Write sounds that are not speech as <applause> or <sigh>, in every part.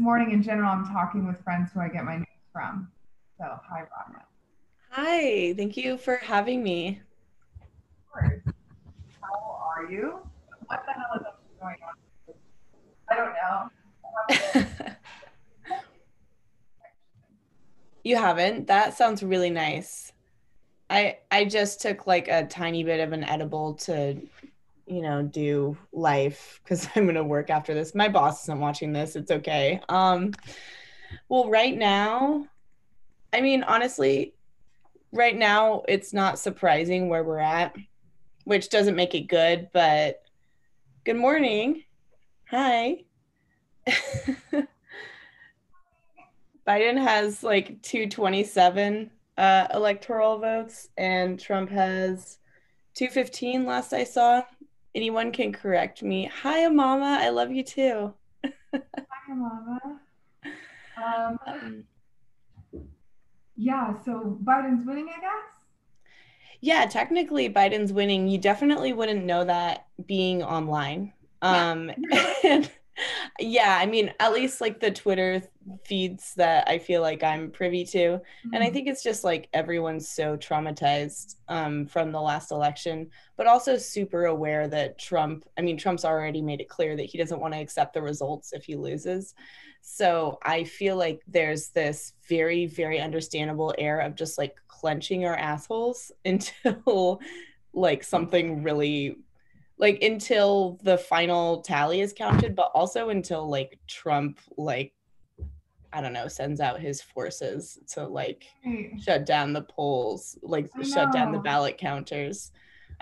morning in general, I'm talking with friends who I get my news from. So, hi, Rana. Hi, thank you for having me. How are you? What the hell is going on? I don't know. <laughs> you haven't? That sounds really nice. I I just took like a tiny bit of an edible to you know do life because <laughs> i'm going to work after this. My boss isn't watching this it's okay. Um well right now i mean honestly right now it's not surprising where we're at which doesn't make it good but good morning. Hi. <laughs> Biden has like 227 uh, electoral votes and trump has 215 last i saw anyone can correct me. Hi, Mama. I love you too. Hi, Mama. <laughs> Um, yeah, so Biden's winning, I guess? Yeah, technically Biden's winning. You definitely wouldn't know that being online. Um, <laughs> and yeah, I mean, at least like the Twitter feeds that I feel like I'm privy to. Mm-hmm. And I mm-hmm. think it's just like everyone's so traumatized um, from the last election, but also super aware that Trump, I mean, Trump's already made it clear that he doesn't want to accept the results if he loses. So I feel like there's this very, very understandable air of just like clenching our assholes <laughs> until like something really like until the final tally is counted but also until like trump like i don't know sends out his forces to like shut down the polls like shut down the ballot counters.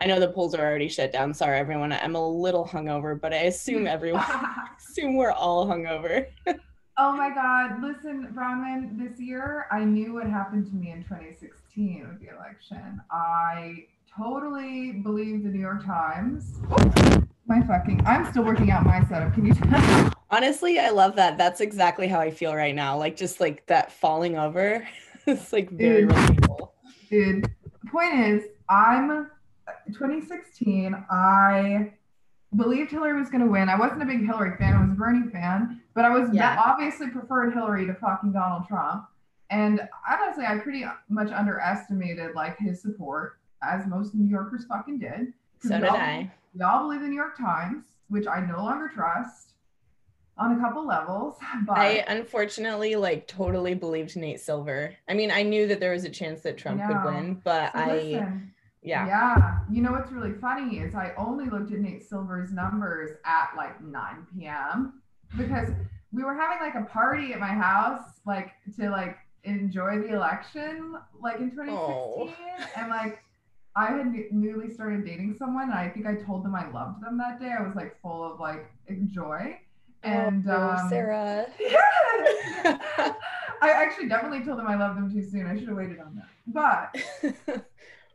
I know the polls are already shut down. Sorry everyone. I'm a little hungover but i assume <laughs> everyone <laughs> assume we're all hungover. <laughs> Oh my god. Listen bronwyn this year i knew what happened to me in 2016 with the election. I totally believe the New York Times. my fucking, I'm still working out my setup. Can you tell? Honestly, I love that. That's exactly how I feel right now. Like just like that falling over. <laughs> it's like very dude, relatable. Dude, point is, I'm 2016. I believed Hillary was going to win. I wasn't a big Hillary fan. I was a Bernie fan, but I was yeah. obviously preferred Hillary to fucking Donald Trump. And honestly, I pretty much underestimated like his support as most New Yorkers fucking did. So did I. Y'all believe the New York Times, which I no longer trust on a couple levels. <laughs> But I unfortunately like totally believed Nate Silver. I mean, I knew that there was a chance that Trump could win, but so I listen, yeah. Yeah. You know what's really funny is I only looked at Nate Silver's numbers at like 9 p.m. because we were having like a party at my house, like to like enjoy the election, like in 2016. Oh. And like I had newly started dating someone, and I think I told them I loved them that day. I was like full of like joy. And oh, um, Sarah. Yeah. <laughs> I actually definitely told them I loved them too soon. I should have waited on that. But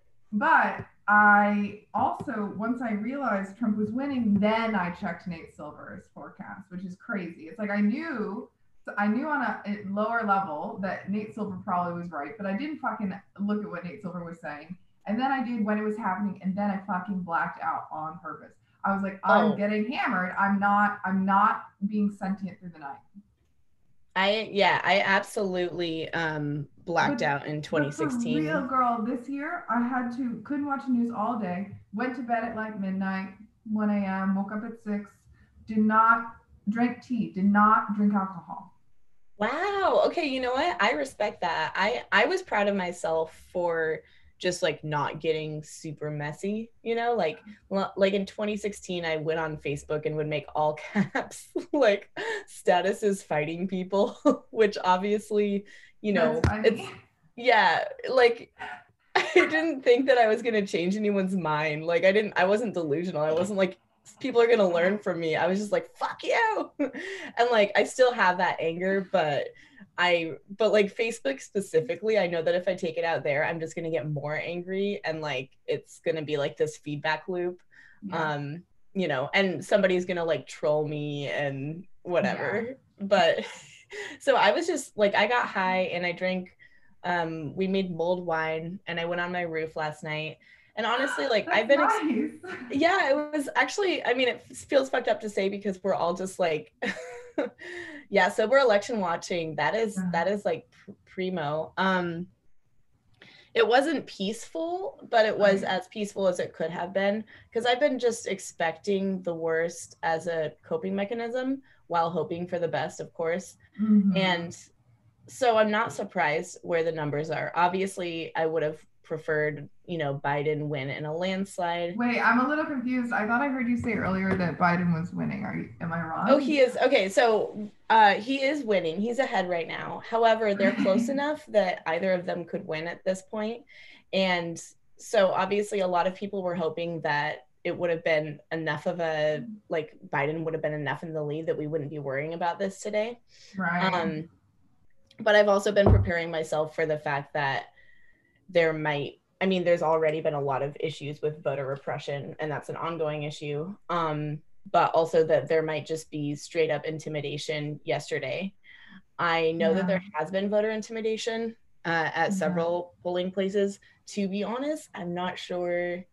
<laughs> but I also once I realized Trump was winning, then I checked Nate Silver's forecast, which is crazy. It's like I knew I knew on a, a lower level that Nate Silver probably was right, but I didn't fucking look at what Nate Silver was saying. And then I did when it was happening, and then I fucking blacked out on purpose. I was like, I'm oh. getting hammered. I'm not. I'm not being sentient through the night. I yeah, I absolutely um blacked but, out in 2016. real girl, this year I had to couldn't watch the news all day. Went to bed at like midnight, 1 a.m. Woke up at six. Did not drink tea. Did not drink alcohol. Wow. Okay. You know what? I respect that. I I was proud of myself for just like not getting super messy you know? Like like in 2016 i went on facebook and would make all <laughs> caps like status is fighting people <laughs> which obviously you know it's yeah like i didn't think that i was going to change anyone's mind. Like i didn't i wasn't delusional. I wasn't like people are going to learn from me. I was just like fuck you. <laughs> And like i still have that anger but I but like Facebook specifically, I know that if I take it out there, I'm just gonna get more angry and like it's gonna be like this feedback loop. Yeah. Um, you know, and somebody's gonna like troll me and whatever. Yeah. But <laughs> so I was just like I got high and I drank um we made mulled wine and I went on my roof last night. And honestly, like <gasps> I've been nice. <laughs> yeah, it was actually I mean it feels fucked up to say because we're all just like <laughs> yeah, sober election watching. That is Yeah. that is like pr- primo. Um, it wasn't peaceful, but it was as peaceful as it could have been because I've been just expecting the worst as a coping mechanism while hoping for the best, of course. Mhm. And so I'm not surprised where the numbers are. Obviously, I would have preferred, you know, Biden win in a landslide. Wait, I'm a little confused. I thought I heard you say earlier that Biden was winning. Are you? Am I wrong? Oh, he is okay. So uh, he is winning. He's ahead right now. However, they're close <laughs> enough that either of them could win at this point. And so obviously, a lot of people were hoping that it would have been enough of a like Biden would have been enough in the lead that we wouldn't be worrying about this today. Right. Um, but I've also been preparing myself for the fact that there might, I mean, there's already been a lot of issues with voter repression, and that's an ongoing issue. Um, but also that there might just be straight up intimidation yesterday. I know that there has been voter intimidation uh, at Yeah. several polling places. To be honest, I'm not sure.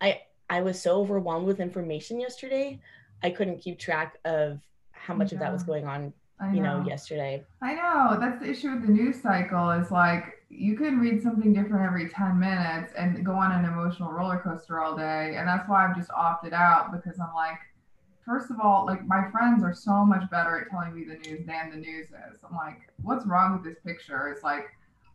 I I was so overwhelmed with information yesterday, I couldn't keep track of how much of that was going on you know, yesterday. I know. That's the issue with the news cycle is like you could read something different every 10 minutes and go on an emotional roller coaster all day. And that's why I've just opted out because I'm like, first of all, like my friends are so much better at telling me the news than the news is. I'm like, what's wrong with this picture? It's like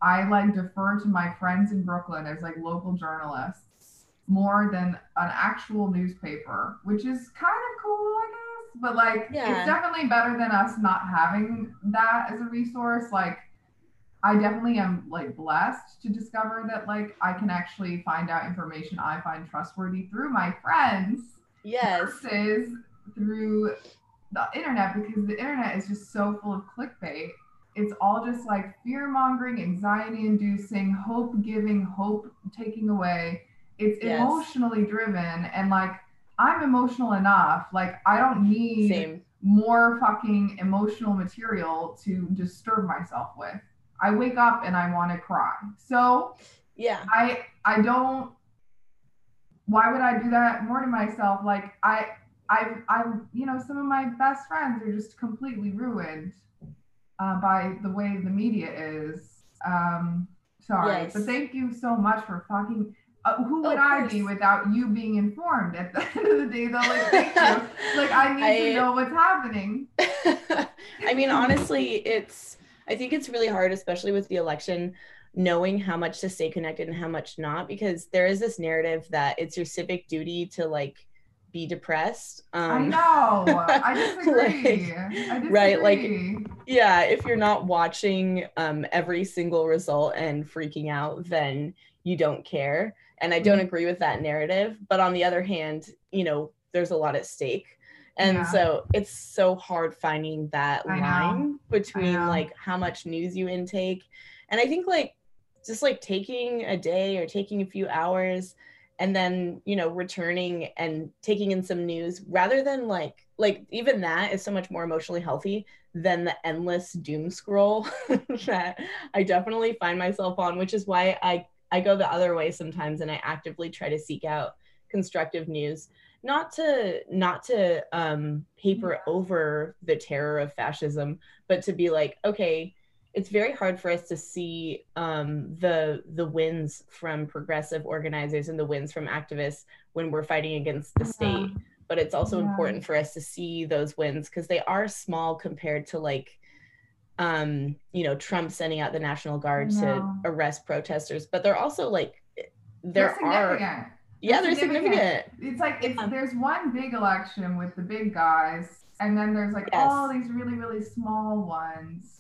I like defer to my friends in Brooklyn as like local journalists more than an actual newspaper, which is kind of cool, I guess. But like, Yeah. it's definitely better than us not having that as a resource. Like, I definitely am like blessed to discover that like I can actually find out information I find trustworthy through my friends Yes. versus through the internet because the internet is just so full of clickbait. It's all just like fear mongering, anxiety inducing, hope giving, hope taking away. It's Yes. emotionally driven and like I'm emotional enough. Like I don't need Same. more fucking emotional material to disturb myself with. I wake up and I want to cry. So Yeah. I I don't why would I do that more to myself? Like I I I you know some of my best friends are just completely ruined uh, by the way the media is. Um sorry, Yes. but thank you so much for fucking uh, who would I be without you being informed at <laughs> the end of the day though? Like thank you. <laughs> Like I need I- to know what's happening. <laughs> I mean, honestly, it's, I think it's really hard, especially with the election, knowing how much to stay connected and how much not, because there is this narrative that it's your civic duty to like be depressed. I Um, know. I <laughs> disagree. I disagree. right, like- yeah, if you're not watching um, every single result and freaking out, then you don't care. And I don't Mhm. agree with that narrative. But on the other hand, you know, there's a lot at stake. And Yeah. so it's so hard finding that I know. line between like how much news you intake. And I think like just like taking a day or taking a few hours and then, you know, returning and taking in some news rather than like like even that is so much more emotionally healthy than the endless doom scroll <laughs> that I definitely find myself on, which is why I I go the other way sometimes and I actively try to seek out constructive news not to not to um paper over the terror of fascism but to be like okay it's very hard for us to see um the the wins from progressive organizers and the wins from activists when we're fighting against the state. But it's also Yeah. important for us to see those wins because they are small compared to like um you know trump sending out the national guard to arrest protesters. But they're also like They're there are. Yeah They're they're significant It's like it's Yeah. there's one big election with the big guys, and then there's like Yes. all these really really small ones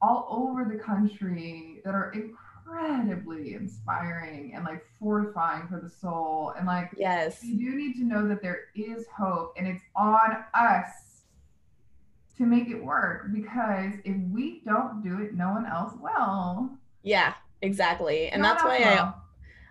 all over the country that are incredibly inspiring and like fortifying for the soul. And like yes you do need to know that there is hope, and it's on us to make it work because if we don't do it, no one else will. yeah exactly and No that's why else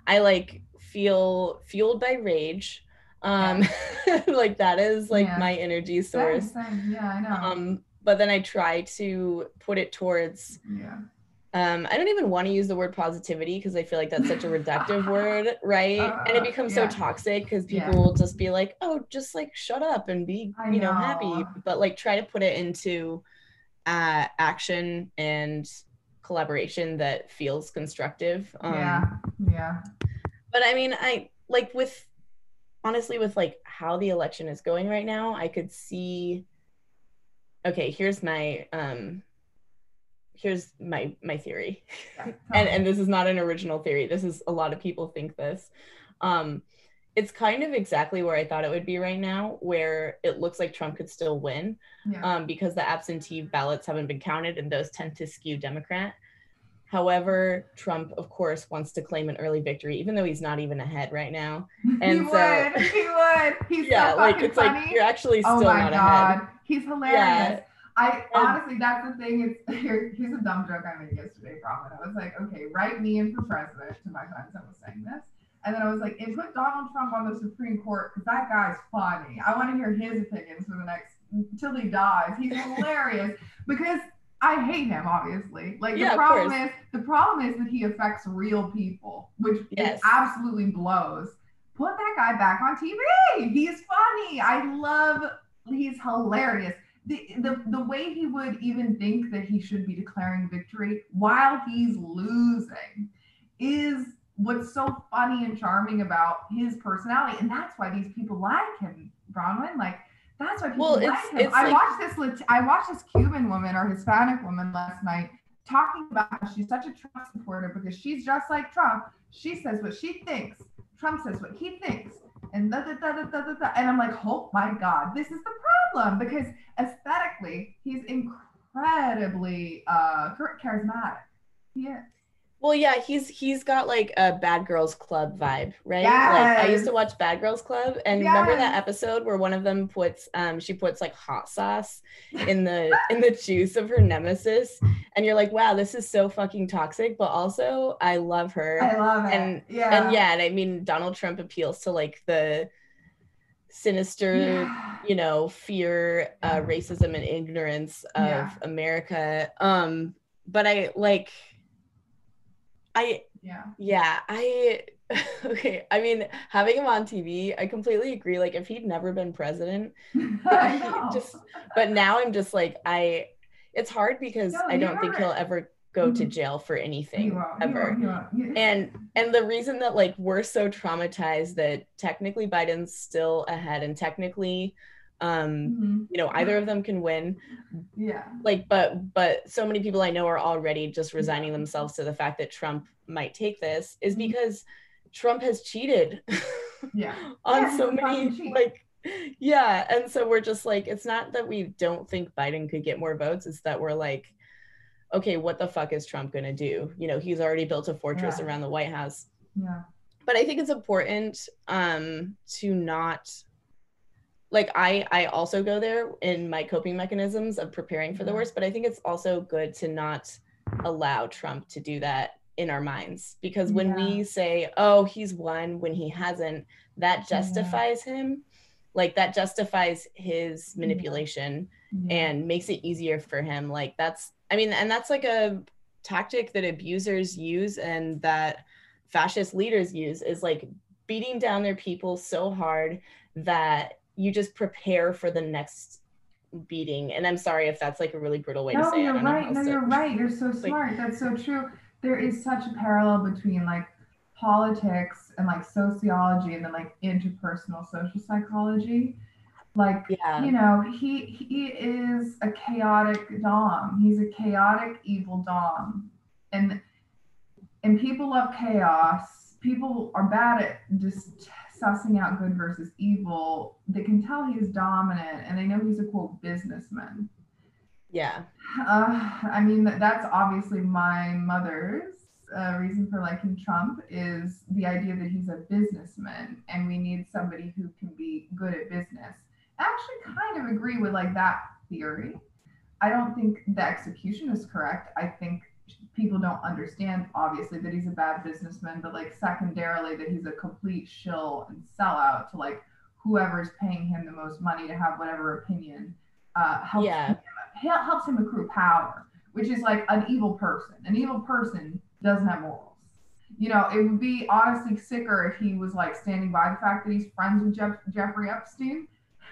i i like feel fueled by rage um <laughs> like that is like Yeah. my energy source same. Yeah, I know. um but then i try to put it towards yeah. um i don't even want to use the word positivity because i feel like that's such a reductive <laughs> word right and it Uh, becomes yeah. so toxic because people Yeah. will just be like oh just like shut up and be I you know happy but like try to put it into uh, action and collaboration that feels constructive. Um, yeah, yeah. But I mean, I like with honestly with like how the election is going right now, I could see. Okay, here's my um here's my my theory and and this is not an original theory this is a lot of people think this um it's kind of exactly where i thought it would be right now where it looks like trump could still win yeah. um, because the absentee ballots haven't been counted and those tend to skew democrat however trump of course wants to claim an early victory even though he's not even ahead right now <laughs> and he so would, he would he's yeah so like it's funny. like you're actually oh still oh not God. ahead he's hilarious yeah I honestly, that's the thing. It's <laughs> here, here's a dumb joke I made yesterday from. I was like, okay, write me in for president to my friends. I was saying this, and then I was like, and put Donald Trump on the Supreme Court because that guy's funny. I want to hear his opinions for the next until he dies. He's <laughs> hilarious because I hate him, obviously. Like yeah, the problem is the problem is that he affects real people, which yes. absolutely blows. Put that guy back on TV. He's funny. I love. He's hilarious the, the the way he would even think that he should be declaring victory while he's losing is what's so funny and charming about his personality and that's why these people like him bronwyn like that's why people well, like him. i like... watched this i watched this cuban woman or hispanic woman last night talking about how she's such a trump supporter because she's just like trump. She says what she thinks. Trump says what he thinks. And da, da, da, da, da, da, and I'm like, oh my God, this is the problem because aesthetically, he's incredibly uh, charismatic. He is. Well, yeah, he's he's got like a Bad Girls Club vibe, right? Yes. Like I used to watch Bad Girls Club, and yes. remember that episode where one of them puts um she puts like hot sauce in the in the juice of her nemesis, and you're like, wow, this is so fucking toxic, but also I love her. I love it. And yeah, and yeah, and I mean Donald Trump appeals to like the sinister, yeah. you know, fear, uh, racism, and ignorance of yeah. America. Um, but I like I yeah. Yeah, I <laughs> okay. I mean, having him on TV, I completely agree. Like if he'd never been president, <laughs> just but now I'm just like I it's hard because no, I don't think he'll ever go to mm-hmm. jail for anything ever. And and the reason that like we're so traumatized that technically Biden's still ahead and technically um mm-hmm. you know either of them can win. Yeah. Like but but so many people i know are already just resigning themselves to the fact that trump might take this is mm-hmm. because trump has cheated yeah. <laughs> On yeah, so many like yeah and so we're just like it's not that we don't think biden could get more votes it's that we're like okay what the fuck is trump going to do? You know he's already built a fortress yeah. around the white house. Yeah. But i think it's important um to not like I I also go there in my coping mechanisms of preparing for the worst, but I think it's also good to not allow Trump to do that in our minds because when yeah. we say, "Oh, he's won when he hasn't," that justifies yeah. him. Like that justifies his mm-hmm. manipulation yeah. and makes it easier for him. Like that's I mean, and that's like a tactic that abusers use and that fascist leaders use is like beating down their people so hard that you just prepare for the next beating. And I'm sorry if that's like a really brutal way no, to say you're it. Right. No, you're right. You're so <laughs> smart. Like, that's so true. There is such a parallel between like politics and like sociology and then like interpersonal social psychology. Like, yeah. you know, he he is a chaotic dom. He's a chaotic evil dom. And and people love chaos. People are bad at just sussing out good versus evil, they can tell he's dominant and they know he's a quote businessman. Yeah. Uh, I mean, that's obviously my mother's uh, reason for liking Trump is the idea that he's a businessman and we need somebody who can be good at business. I actually kind of agree with like that theory. I don't think the execution is correct. I think people don't understand obviously that he's a bad businessman, but like secondarily that he's a complete shill and sellout to like whoever's paying him the most money to have whatever opinion uh, helps yeah. him, helps him accrue power, which is like an evil person. An evil person doesn't have morals. You know, it would be honestly sicker if he was like standing by the fact that he's friends with Jeff- Jeffrey Epstein.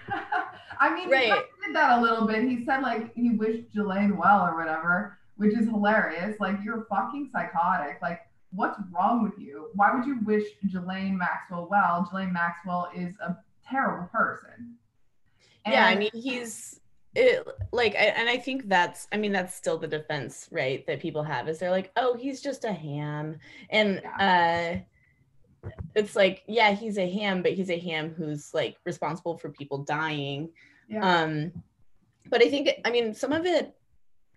<laughs> I mean, Right. he did that a little bit. He said like he wished Ghislaine well or whatever, which is hilarious. Like you're fucking psychotic. Like what's wrong with you? Why would you wish Ghislaine Maxwell well? Ghislaine Maxwell is a terrible person. yeah i mean he's it, like I, and i think that's i mean that's still the defense right that people have is they're like oh he's just a ham and uh it's like yeah he's a ham but he's a ham who's like responsible for people dying yeah. um but i think i mean some of it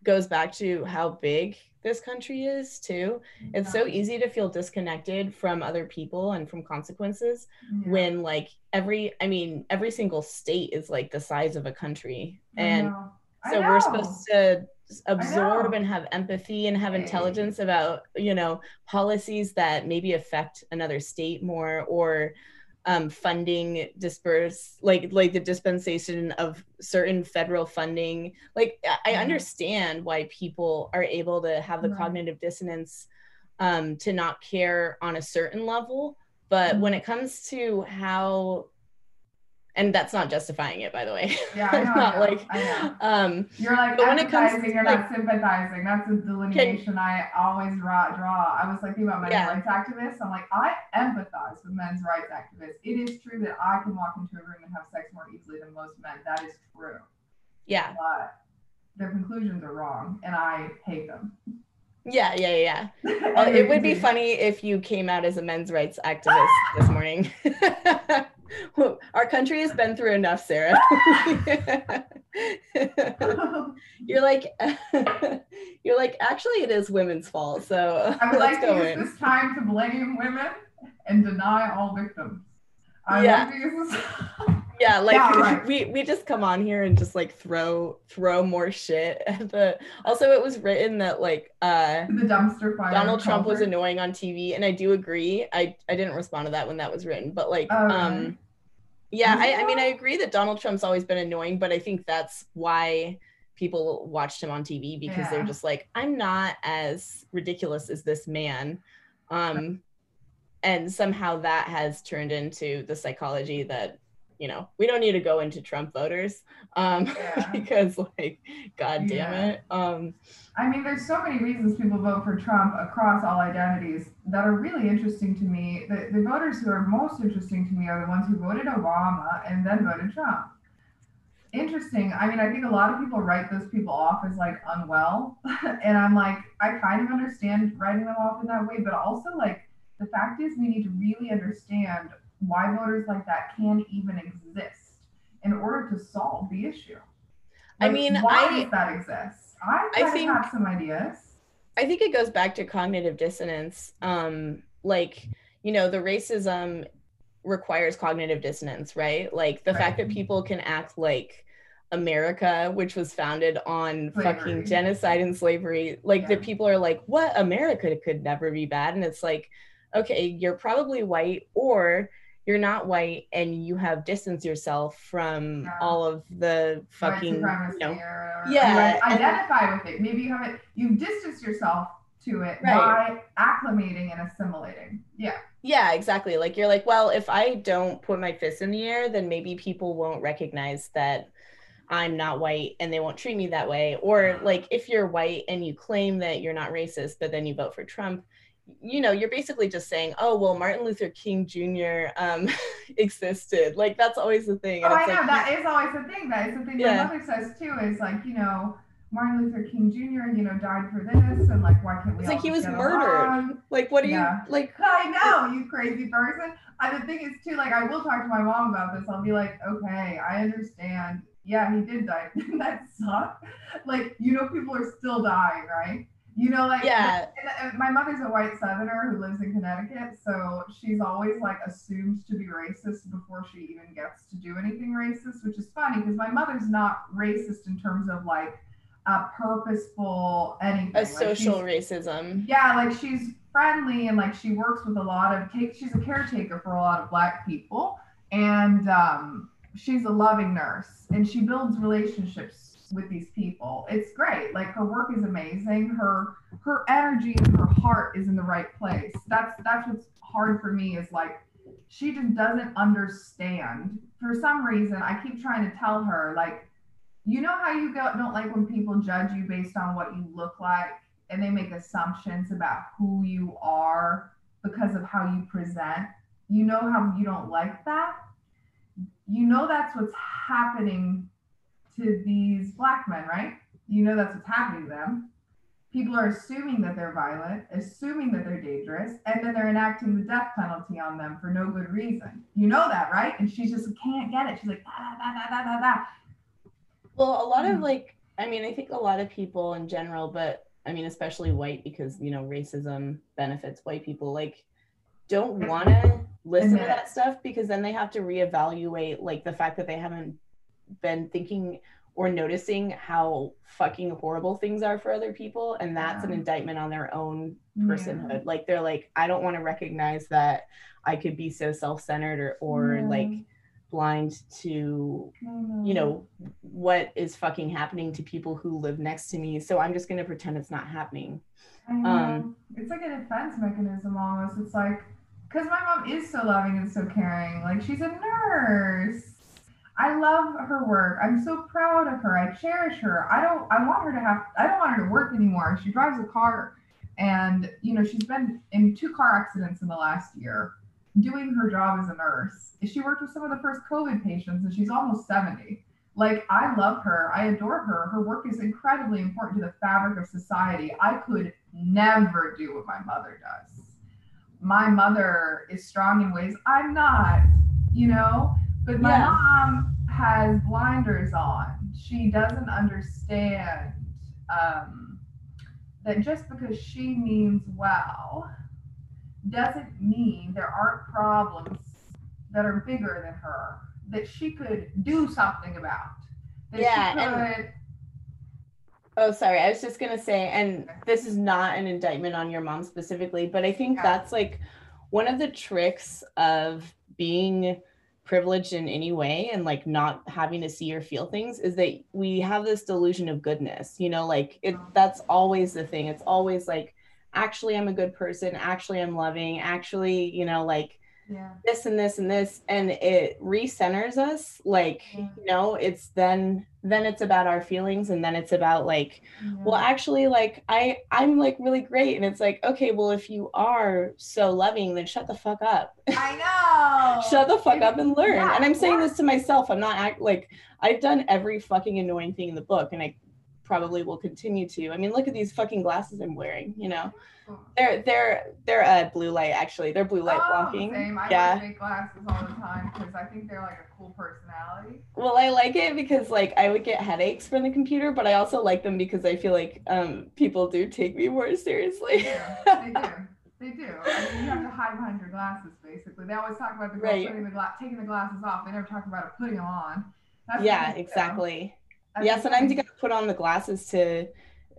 goes back to how big this country is too. It's so easy to feel disconnected from other people and from consequences Yeah. when like every i mean every single state is like the size of a country. And so we're supposed to absorb and have empathy and have intelligence about you know policies that maybe affect another state more or um, funding disperse like like the dispensation of certain federal funding like i, Mhm. understand why people are able to have the Right. cognitive dissonance um, to not care on a certain level but when Mhm. it comes to how and that's not justifying it by the way Yeah, I <laughs> know, I not know, like I know. um You're like But when it comes to, you're like- not sympathizing. That's a delineation I always draw. draw. I was like thinking about men's Yeah. rights activists. I'm like, I empathize with men's rights activists. It is true that I can walk into a room and have sex more easily than most men. That is true. yeah But their conclusions are wrong, and I hate them. yeah yeah yeah Well, <laughs> it would be funny if you came out as a men's rights activist this morning. <laughs> <laughs> Our country has been through enough, Sarah. <laughs> you're like, <laughs> you're like, actually, it is women's fault. So I would like to use in. this time to blame women and deny all victims. I Yeah. Want to use this. Yeah, like Yeah, <laughs> right. we we just come on here and just like throw throw more shit <laughs> at the. Also, it was written that like uh the dumpster fire. Donald Trump was annoying on TV, and I do agree. I I didn't respond to that when that was written, but like, Oh, um, yeah, I, I mean, I agree that Donald Trump's always been annoying, but I think that's why people watched him on TV because they're just like, I'm not as ridiculous as this man, um, and somehow that has turned into the psychology that. You know, we don't need to go into Trump voters, um, Yeah. <laughs> because like, god damn Yeah. it, um, I mean, there's so many reasons people vote for Trump across all identities that are really interesting to me. The, the voters who are most interesting to me are the ones who voted Obama and then voted Trump. Interesting. I mean, I think a lot of people write those people off as like unwell. <laughs> and I'm like, I kind of understand writing them off in that way, but also like the fact is we need to really understand why voters like that can even exist in order to solve the issue. I mean, why I- does that exist? I, I think- have some ideas. I think it goes back to cognitive dissonance. Um, like, you know, the racism requires cognitive dissonance, right? Like the fact that people can act like America, which was founded on Slavery. fucking genocide and slavery, like Yeah. that people are like, what America could never be bad. And it's like, okay, you're probably white or you're not white and you have distanced yourself from Yeah. all of the fucking, you know, or, Yeah, you identify with it. Maybe you haven't you've distanced yourself to it Right. by acclimating and assimilating. Yeah. Yeah, exactly. Like you're like, well, if I don't put my fist in the air, then maybe people won't recognize that I'm not white and they won't treat me that way. Or like if you're white and you claim that you're not racist, but then you vote for Trump, you know, you're basically just saying, oh, well, Martin Luther King Jr. Um, <laughs> existed. Like that's always the thing. Oh, And I it's know like, that is always the thing. That is the thing Yeah. my mother says too. Is like you know Martin Luther King Jr. You know died for this, and like why can't we? it's like he was murdered. along? Like, what do Yeah. you like? <laughs> I know, you crazy person. I the thing is too, like I will talk to my mom about this. I'll be like, okay, I understand. Yeah, he did die. <laughs> That suck? Like, you know, people are still dying, right? You know, like Yeah. and, and my mother's a white southerner who lives in Connecticut, so she's always like assumed to be racist before she even gets to do anything racist, which is funny because my mother's not racist in terms of like a purposeful anything. A Like, social racism. yeah, like she's friendly and like she works with a lot of take she's a caretaker for a lot of black people and um she's a loving nurse and she builds relationships with these people. It's great. Like her work is amazing. Her her energy and her heart is in the right place. That's that's what's hard for me is like she just doesn't understand. For some reason, I keep trying to tell her, like, you know how you go, don't like when people judge you based on what you look like and they make assumptions about who you are because of how you present. You know how you don't like that? You know that's what's happening to these black men, right? You know that's what's happening to them people are assuming that they're violent, assuming that they're dangerous, and then they're enacting the death penalty on them for no good reason. You know that, right? And she just can't get it. She's like, da, da, da, da, da, Well, a lot of hmm. like, I mean, I think a lot of people in general, but I mean, especially white, because, you know, racism benefits white people, like, don't want to listen to that stuff because then they have to reevaluate, like, the fact that they haven't been thinking or noticing how fucking horrible things are for other people and that's yeah. an indictment on their own personhood. Yeah. like they're like i don't want to recognize that i could be so self-centered or or yeah. like blind to you know what is fucking happening to people who live next to me so i'm just going to pretend it's not happening. Um it's like a defense mechanism almost. It's like because my mom is so loving and so caring. Like she's a nurse I love her work. I'm so proud of her. I cherish her. I don't I want her to have I don't want her to work anymore. She drives a car and you know, she's been in two car accidents in the last year doing her job as a nurse. She worked with some of the first COVID patients and she's almost 70. Like I love her. I adore her. Her work is incredibly important to the fabric of society. I could never do what my mother does. My mother is strong in ways I'm not, you know? But my mom has blinders on. She doesn't understand um, that just because she means well doesn't mean there aren't problems that are bigger than her that she could do something about. That yeah. Could, and, oh, sorry. I was just going to say, and this is not an indictment on your mom specifically, but I think yeah. that's like one of the tricks of being privileged in any way and like not having to see or feel things is that we have this delusion of goodness you know like it mm-hmm. that's always the thing. It's always like actually i'm a good person. Actually i'm loving. Actually you know like yeah. this and this and this and it recenters us like yeah. you know it's then then it's about our feelings and then it's about like yeah. well actually like i i'm like really great and it's like okay well if you are so loving then shut the fuck up i <laughs> know shut the fuck up and learn and i'm saying this to myself i'm not act like i've done every fucking annoying thing in the book and i probably will continue to. I mean, look at these fucking glasses I'm wearing, you know. Oh. They're they're they're uh blue light actually. They're blue light oh, blocking. Same. I yeah. wear fake glasses all the time because I think they're like a cool personality. Well, I like it because like I would get headaches from the computer, but I also like them because I feel like um people do take me more seriously. Yeah, they do. They do. I mean, you have to hide behind your glasses, basically. They always talk about the girl right. putting the gla- taking the glasses off. They never talk about it putting them on. That's yeah, exactly. Yeah, sometimes you gotta put on the glasses to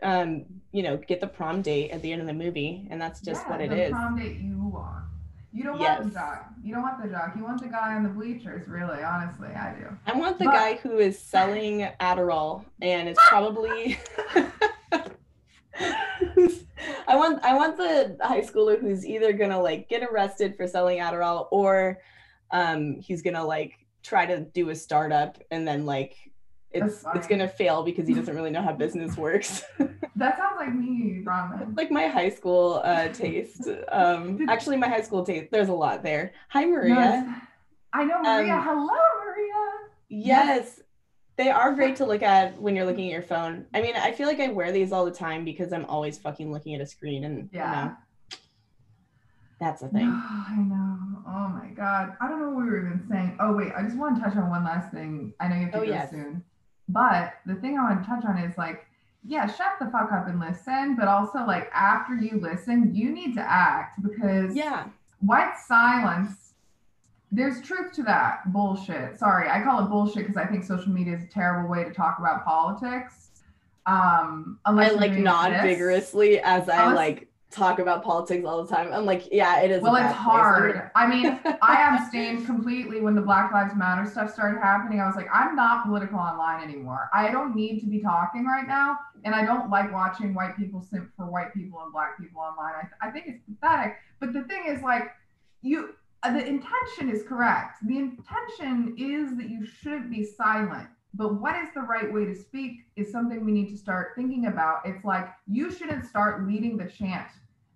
um, you know, get the prom date at the end of the movie, and that's just yeah, what it the is. Prom date you want. You don't yes. want the jock. You don't want the jock. You want the guy on the bleachers, really, honestly. I do. I want the but... guy who is selling Adderall and it's probably <laughs> I want I want the high schooler who's either gonna like get arrested for selling Adderall or um he's gonna like try to do a startup and then like it's it's gonna fail because he doesn't really know how business works. <laughs> that sounds like me, Ramen. like my high school uh, <laughs> taste. Um, actually, my high school taste. There's a lot there. Hi, Maria. No, I know Maria. Um, Hello, Maria. Yes, they are great to look at when you're looking at your phone. I mean, I feel like I wear these all the time because I'm always fucking looking at a screen, and yeah. You know, that's the thing. <sighs> I know. Oh my god. I don't know what we were even saying. Oh wait, I just want to touch on one last thing. I know you have to oh, go yes. soon. But the thing I want to touch on is like, yeah, shut the fuck up and listen. But also, like, after you listen, you need to act because yeah, white silence. There's truth to that bullshit. Sorry, I call it bullshit because I think social media is a terrible way to talk about politics. Um, unless I like nod this. vigorously as I like talk about politics all the time. I'm like, yeah, it is. Well, it's hard. I mean, I abstained <laughs> completely when the Black Lives Matter stuff started happening. I was like, I'm not political online anymore. I don't need to be talking right now. And I don't like watching white people simp for white people and black people online. I, I think it's pathetic. But the thing is, like, you uh, the intention is correct. The intention is that you shouldn't be silent. But what is the right way to speak is something we need to start thinking about. It's like you shouldn't start leading the chant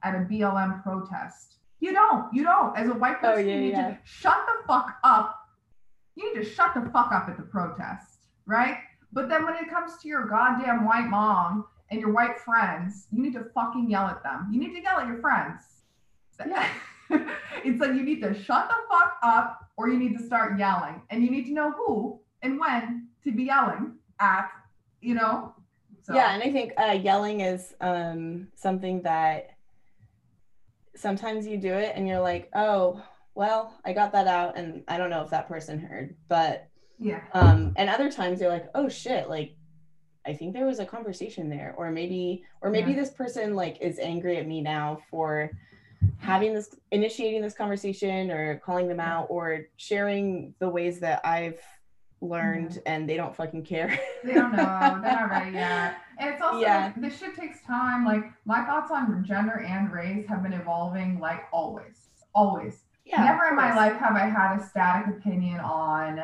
at a BLM protest. You don't. You don't. As a white oh, person, oh, yeah, you need yeah. to shut the fuck up. You need to shut the fuck up at the protest, right? But then when it comes to your goddamn white mom and your white friends, you need to fucking yell at them. You need to yell at your friends. Yeah. <laughs> it's like you need to shut the fuck up or you need to start yelling. And you need to know who and when to be yelling at, you know? So. Yeah, and I think uh, yelling is um, something that sometimes you do it and you're like, oh, well, I got that out and I don't know if that person heard. But yeah. Um, and other times you're like, oh shit, like I think there was a conversation there. Or maybe or maybe yeah. this person like is angry at me now for having this initiating this conversation or calling them out or sharing the ways that I've learned mm-hmm. and they don't fucking care. they don't know. They're not ready <laughs> yet. And it's also yeah. like, this shit takes time. Like my thoughts on gender and race have been evolving like always. Always. Yeah, Never in my life have I had a static opinion on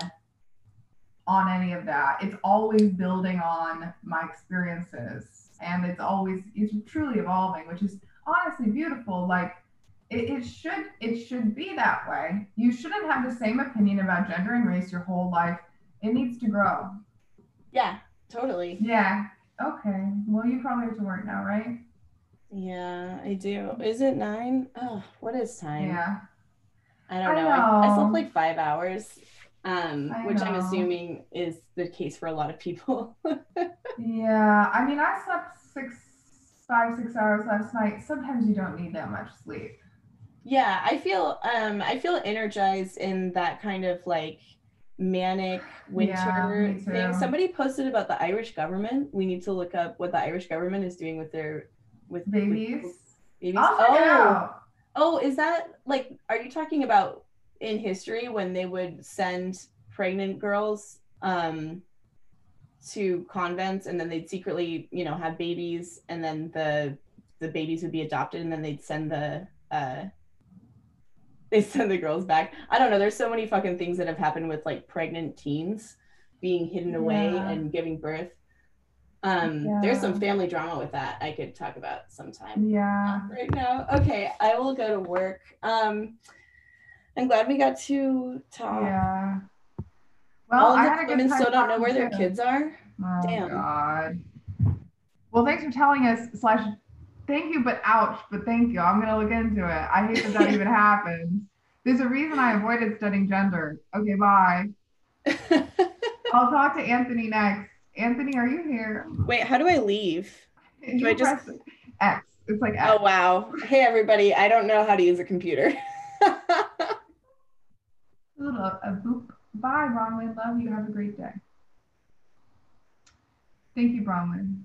on any of that. It's always building on my experiences and it's always it's truly evolving, which is honestly beautiful. Like it, it should it should be that way. You shouldn't have the same opinion about gender and race your whole life. It needs to grow. Yeah, totally. Yeah. Okay. Well, you probably have to work now, right? Yeah, I do. Is it nine? Oh, what is time? Yeah. I don't know. I, know. I, I slept like five hours, um, which know. I'm assuming is the case for a lot of people. <laughs> yeah. I mean, I slept six, five, six hours last night. Sometimes you don't need that much sleep yeah i feel um i feel energized in that kind of like manic winter yeah, thing. somebody posted about the irish government. We need to look up what the irish government is doing with their with babies? with, babies oh. oh is that like are you talking about in history when they would send pregnant girls um to convents and then they'd secretly you know have babies and then the the babies would be adopted and then they'd send the uh they send the girls back. I don't know. There's so many fucking things that have happened with like pregnant teens being hidden away yeah. and giving birth. Um, yeah. there's some family drama with that I could talk about sometime. Yeah. Right now. Okay, I will go to work. Um, I'm glad we got to talk. Yeah. Well, All I the women still don't know where their kids are. Oh, Damn. God. Well, thanks for telling us. Slash thank you, but ouch, but thank you. I'm gonna look into it. I hate that that even <laughs> happens. There's a reason I avoided studying gender. Okay, bye. <laughs> I'll talk to Anthony next. Anthony, are you here? Wait, how do I leave? Do you I just X? It's like X. Oh wow. Hey everybody, I don't know how to use a computer. <laughs> a little a boop. Bye, Bronwyn. Love you. Have a great day. Thank you, Bronwyn.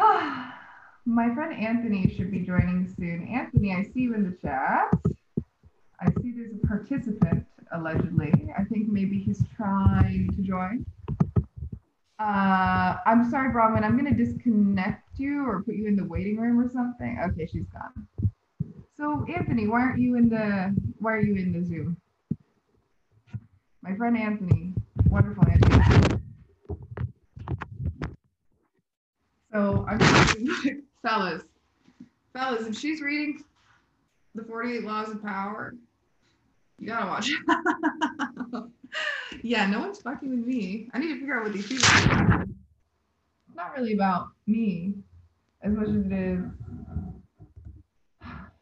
<sighs> My friend Anthony should be joining soon. Anthony, I see you in the chat. I see there's a participant, allegedly. I think maybe he's trying to join. Uh, I'm sorry, Bronwyn. I'm going to disconnect you or put you in the waiting room or something. Okay, she's gone. So, Anthony, why aren't you in the why are you in the Zoom? My friend Anthony, wonderful Anthony. So I'm <laughs> fellas, fellas, if she's reading the 48 Laws of Power, you gotta watch it. <laughs> yeah, no one's fucking with me. I need to figure out what these people are. It's not really about me as much as it is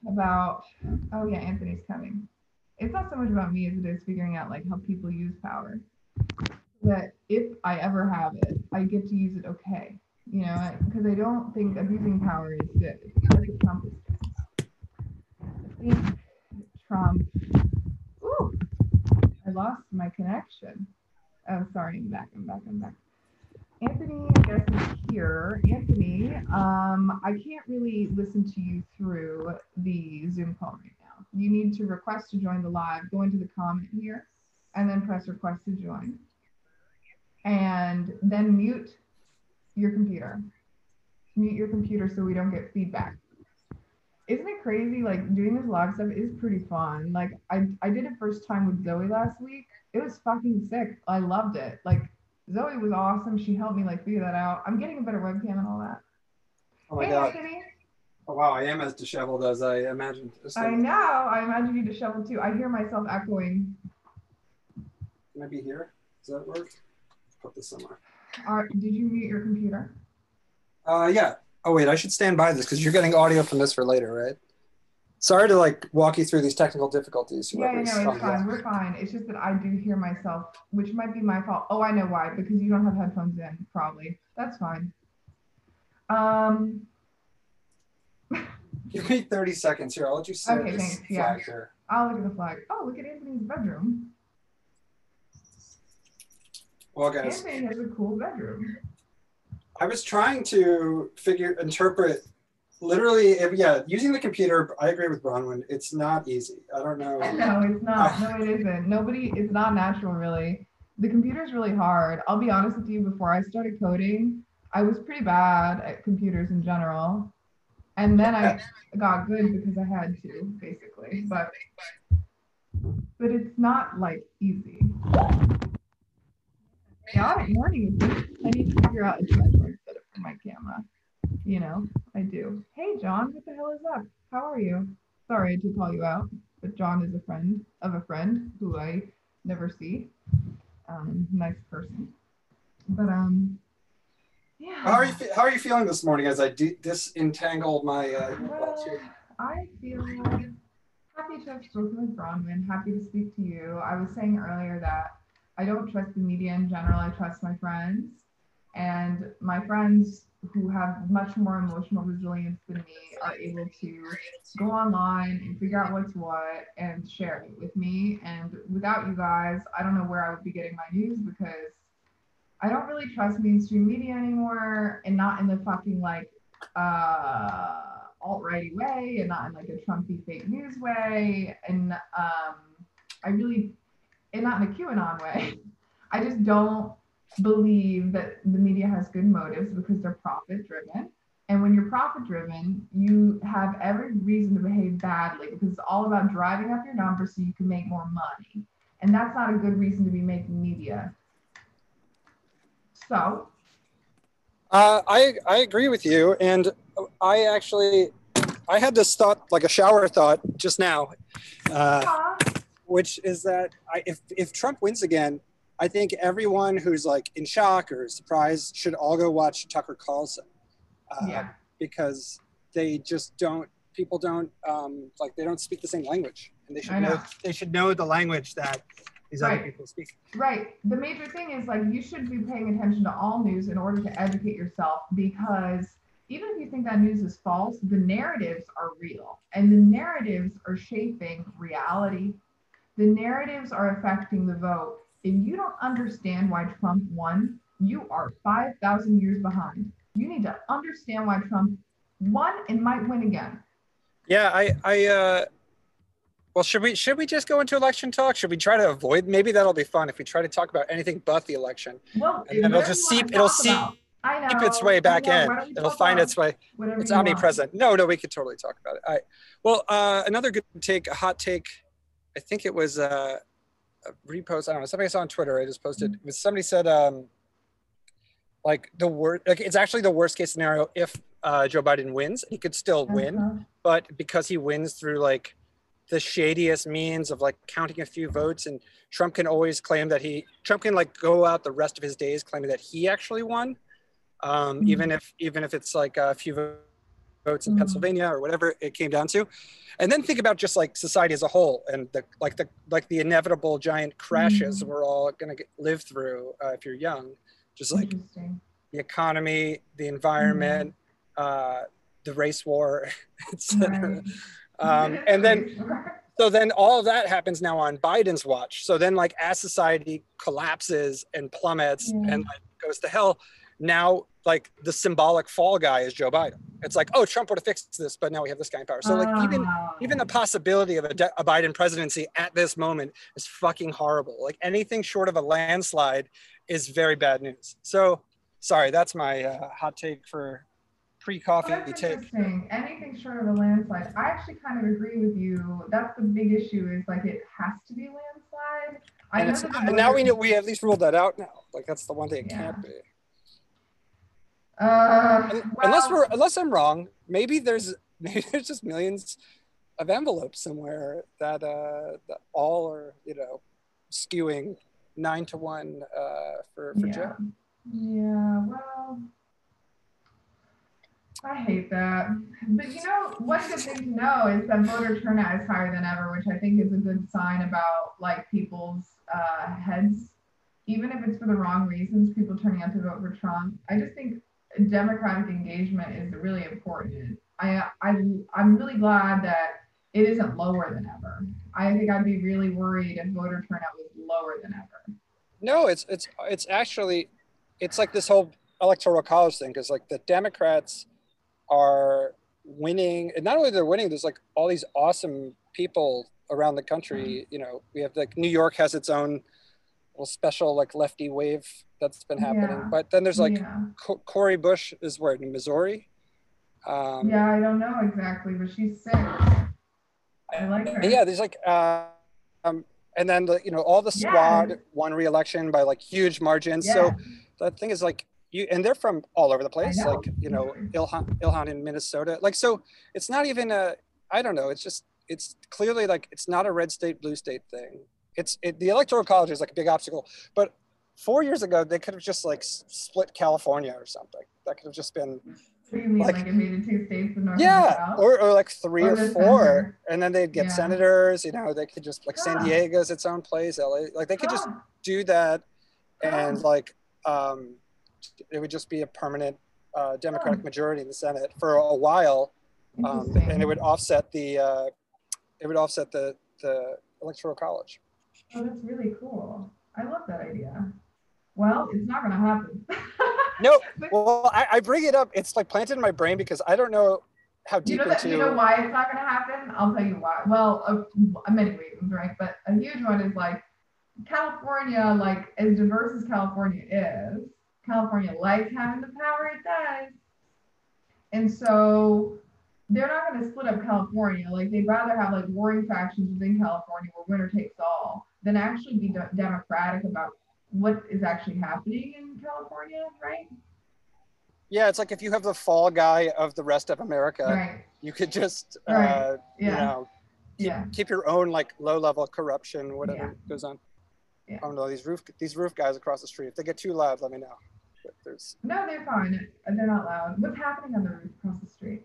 about oh yeah, Anthony's coming. It's not so much about me as it is figuring out like how people use power. That if I ever have it, I get to use it okay you know, because I don't think abusing power is good. Trump. I think Trump. Ooh, I lost my connection. Oh, sorry, I'm back. I'm back. I'm back. Anthony, I guess is here. Anthony, um, I can't really listen to you through the Zoom call right now. You need to request to join the live. Go into the comment here, and then press request to join, and then mute your computer. Mute your computer so we don't get feedback. isn't it crazy? Like doing this live stuff is pretty fun. Like I I did it first time with Zoe last week. It was fucking sick. I loved it. Like Zoe was awesome. She helped me like figure that out. I'm getting a better webcam and all that. Oh my hey, god. Anthony. Oh, wow, I am as disheveled as I imagined. I know. I imagine you disheveled too. I hear myself echoing. Can I be here? Does that work? Put this somewhere. Are, did you mute your computer? Uh, yeah. Oh wait, I should stand by this because you're getting audio from this for later, right? Sorry to like walk you through these technical difficulties. Yeah, no, it's fine. We're fine. It's just that I do hear myself, which might be my fault. Oh, I know why. Because you don't have headphones in, probably. That's fine. Um, <laughs> Give me 30 seconds here. I'll let you see Okay, this thanks, yeah. here. I'll look at the flag. Oh, look at Anthony's bedroom. Well, guys, has a cool bedroom. I was trying to figure interpret literally if, yeah using the computer i agree with bronwyn it's not easy i don't know No, it's not. Ah. No, it isn't. Nobody, it's not natural, really. The computer's really hard. I'll be honest with you, before I started coding, I was pretty bad at computers in general. And then I got good because I had to, basically. But but it's not like easy. Chaotic morning. I need to figure out a tripod setup for my camera. You know, I do. Hey John, what the hell is up? How are you? Sorry to call you out but John is a friend of a friend who I never see. Um, nice person. But um, yeah. how are you fe- how are you feeling this morning as i de- disentangled my uh earbuds here? I feel happy to have spoken with Bronwyn. Happy to speak to you. I was saying earlier that I don't trust the media in general. I trust my friends, and my friends who have much more emotional resilience than me are able to go online and figure out what's what and share it with me. And without you guys, I don't know where I would be getting my news because I don't really trust mainstream media anymore and not in the fucking like uh alt-righty way and not in like a Trumpy fake news way. And um I really and not in a QAnon way. <laughs> I just don't believe that the media has good motives because they're profit driven. And when you're profit driven, you have every reason to behave badly because it's all about driving up your numbers so you can make more money. And that's not a good reason to be making media. So, Uh, I I agree with you, and I actually I had this thought, like a shower thought, just now, uh, which is that I, if if Trump wins again, I think everyone who's like in shock or surprised should all go watch Tucker Carlson, uh, yeah, because they just don't people don't um, like they don't speak the same language, and they should know. know. they should know the language that these other Right. people speak. right. The major thing is like you should be paying attention to all news in order to educate yourself because even if you think that news is false, the narratives are real and the narratives are shaping reality. The narratives are affecting the vote. If you don't understand why Trump won, you are 5,000 years behind. You need to understand why Trump won and might win again. Yeah, I, I, uh, well, should we, should we just go into election talk? Should we try to avoid? Maybe that'll be fun if we try to talk about anything but the election. Well, And then it'll just seep- it'll seep- about. I know. Keep its way back in. Why don't you It'll find its way. whatever It's you want? omnipresent. No, no, we could totally talk about it. All right. Well, uh, another good take, a hot take. I think it was uh, a repost. I don't know. Somebody I saw on Twitter. I just posted. It was somebody said, um, like the word, like it's actually the worst case scenario if uh, Joe Biden wins. He could still win, Uh-huh. but because he wins through like the shadiest means of like counting a few votes, and Trump can always claim that he Trump can like go out the rest of his days claiming that he actually won, um, Mhm. even if even if it's like a few vo- votes in Mhm. Pennsylvania or whatever it came down to, and then think about just like society as a whole and the like the like the inevitable giant crashes Mhm. we're all gonna get, live through uh, if you're young, just like the economy, the environment, uh, the race war, <laughs> etc. Right. Um, and then so then all of that happens now on Biden's watch. So then like as society collapses and plummets Yeah. and like goes to hell, now like the symbolic fall guy is Joe Biden. It's like, oh, Trump would have fixed this, but now we have this guy in power. So like even Ah. even the possibility of a, de- a Biden presidency at this moment is fucking horrible. Like anything short of a landslide is very bad news. So sorry, that's my uh, hot take for pre-coffee Well, that's take. interesting. Anything short of a landslide. I actually kind of agree with you. That's the big issue is like it has to be a landslide. I And, know it's, that the and now we know we at least ruled that out now. Like that's the one thing it Yeah. can't be. Uh, well, unless we're unless I'm wrong, maybe there's <laughs> maybe there's just millions of envelopes somewhere that uh that all are you know skewing nine to one uh for for yeah. Joe. Yeah, well, I hate that. But you know, one good thing to know is that voter turnout is higher than ever, which I think is a good sign about like people's uh, heads. Even if it's for the wrong reasons, people turning out to vote for Trump. I just think democratic engagement is really important. I, I I'm really glad that it isn't lower than ever. I think I'd be really worried if voter turnout was lower than ever. No, it's it's it's actually it's like this whole electoral college thing because like the Democrats are winning, and not only they're winning, there's like all these awesome people around the country. Mm-hmm. You know, we have like New York has its own little special like lefty wave that's been happening, Yeah. but then there's like yeah. Co- Cori Bush is where in Missouri. Um, Yeah, I don't know exactly, but she's sick. I like her. yeah, there's like, uh, um, and then the, you know all the Yeah. squad won re-election by like huge margins. Yeah. So the thing is like you, and they're from all over the place. Like you know Ilhan, Ilhan in Minnesota. Like so, it's not even a. I don't know. It's just it's clearly like it's not a red state blue state thing. It's it, the electoral college is like a big obstacle, but. Four years ago, they could have just like split California or something. That could have just been mean, like- like, it made it two states in North yeah, or, or like three Or or, four, and then they'd get Yeah. senators. You know, they could just like San Yeah. Diego's its own place. LA, like they could just Ah, do that, and Yeah. like um, it would just be a permanent uh, Democratic majority in the Senate for a while, um, and it would offset the uh, it would offset the the electoral college. Oh, that's really cool. I love that idea. Well, it's not going to happen. <laughs> No, well, I, I bring it up. It's like planted in my brain because I don't know how you deep know, that, into. you know why it's not going to happen? I'll tell you why. Well, uh, many reasons, right? But a huge one is like California, like as diverse as California is, California likes having the power it does. And so they're not going to split up California. Like they'd rather have like warring factions within California where winner takes all than actually be de- democratic about what is actually happening in California, right? Yeah, it's like if you have the fall guy of the rest of America, right. you could just uh, Right. you know keep, Yeah. keep your own like low level corruption whatever Yeah. goes on Yeah. i don't know these roof these roof guys across the street if they get too loud let me know But there's No, they're fine. They're not loud. What's happening on the roof across the street?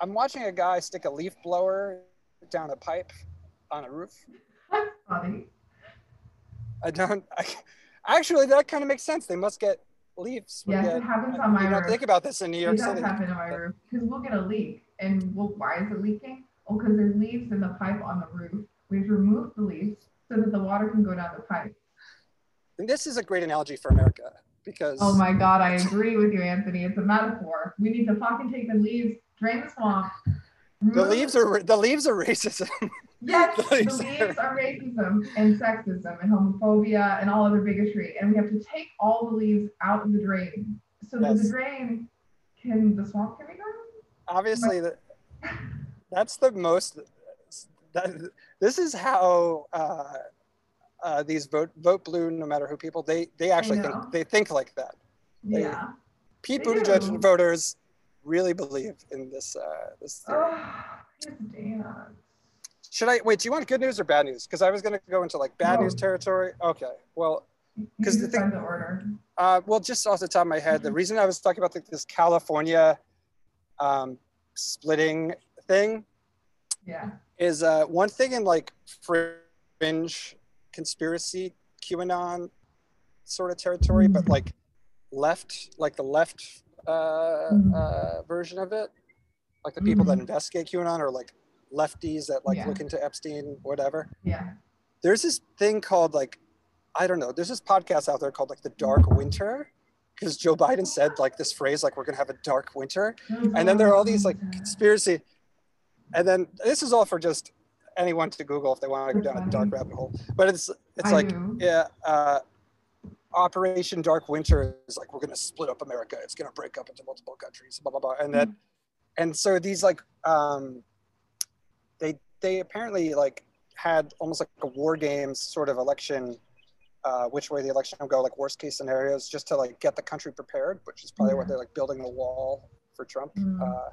i'm watching a guy stick a leaf blower down a pipe on a roof <laughs> That's funny. I don't <laughs> I, actually that kind of makes sense they must get leaves Yes, they it get- happens uh, on my you don't think about this in new York It york does happen on my roof because we'll get a leak, and we'll, why is it leaking? Oh, because there's leaves in the pipe on the roof. We have removed the leaves so that the water can go down the pipe. and this is a great analogy for america because Oh my God, I agree with you, Anthony. It's a metaphor. We need to fucking take the leaves, drain the swamp. The leaves are the leaves are racism <laughs> Yes, the the leaves leaves are racism and sexism and homophobia and all other bigotry. And we have to take all the leaves out of the drain so that the drain can, the swamp can be grown? obviously that that's the most that, this is how uh, uh, these vote vote blue no matter who people they they actually think they think like that They- Yeah. pete buttigieg voters really believe in this uh, this theory. Oh, should i wait do you want good news or bad news because i was going to go into like bad No. news territory okay well because the thing- the order. Uh, well, just off the top of my head, the Mm-hmm. reason I was talking about the, this California um, splitting thing Yeah. is uh, one thing in like fringe conspiracy QAnon sort of territory, but like left, like the left uh, Mhm. uh, version of it, like the people that Mhm. investigate QAnon or like lefties that like Yeah. look into Epstein, whatever. Yeah. There's this thing called like, I don't know. There's this podcast out there called like the Dark Winter, because Joe Biden said like this phrase like we're gonna have a dark winter, and then there are all these like conspiracy and then this is all for just anyone to google if they want to go down a dark rabbit hole but it's it's I like do. yeah uh, Operation Dark Winter is like we're going to split up America. It's going to break up into multiple countries. Blah blah blah. And that, and so these like um, they they apparently like had almost like a war games sort of election. Uh, which way the election will go, like worst case scenarios, just to like get the country prepared, which is probably what they're like building a wall for Trump. Mm. Uh,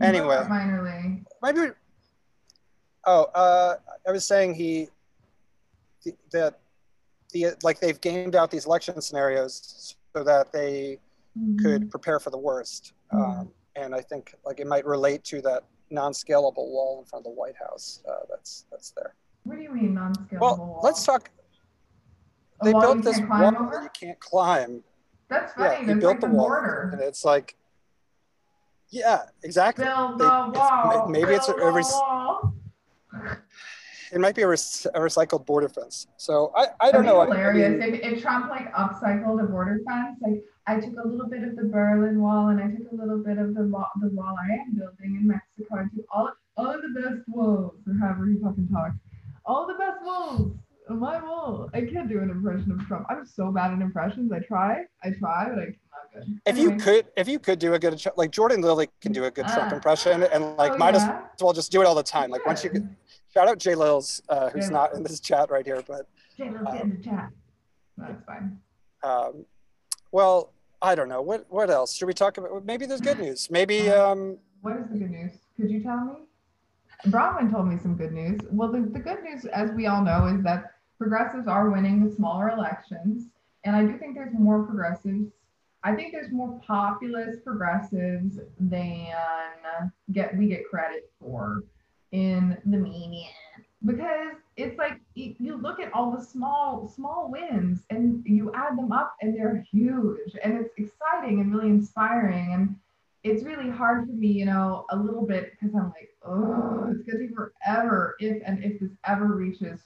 Anyway. wrote Minor league. maybe oh uh i was saying he the, that the like they've gamed out these election scenarios so that they Mhm. could prepare for the worst Mhm. um, and i think like it might relate to that non-scalable wall in front of the white house uh, that's that's there What do you mean non-scalable? well wall? let's talk A they built this wall over? you can't climb That's yeah funny. he That's built like the the wall and it's like yeah exactly Build They- the it's- wall. maybe it's a- build a the res- wall. It might be a, rec- a recycled border fence so i i don't That'd know I- I hilarious mean- if, if Trump like upcycled a border fence. Like I took a little bit of the Berlin Wall and I took a little bit of the wall, the wall I am building in Mexico. I took all all of the best walls, or however he fucking talks. All the best walls. My wall. I can't do an impression of Trump. I'm so bad at impressions. I try. I try, but I'm not good. if you could if you could do a good like jordan lily can do a good trump Ah. impression and like Oh, might as well just do it all the time like once you shout out jay lils uh, who's not in this chat right here but Jay, let's get in the chat. That's fine. um, well i don't know what what else should we talk about maybe there's good news maybe um What is the good news? Could you tell me? Bronwyn told me some good news. Well, the, the good news, as we all know, is that progressives are winning the smaller elections. And I do think there's more progressives. I think there's more populist progressives than get we get credit for in the media. Because it's like you look at all the small small wins and you add them up and they're huge and it's exciting and really inspiring and it's really hard for me, you know, a little bit because I'm like, oh, it's gonna take forever if and if this ever reaches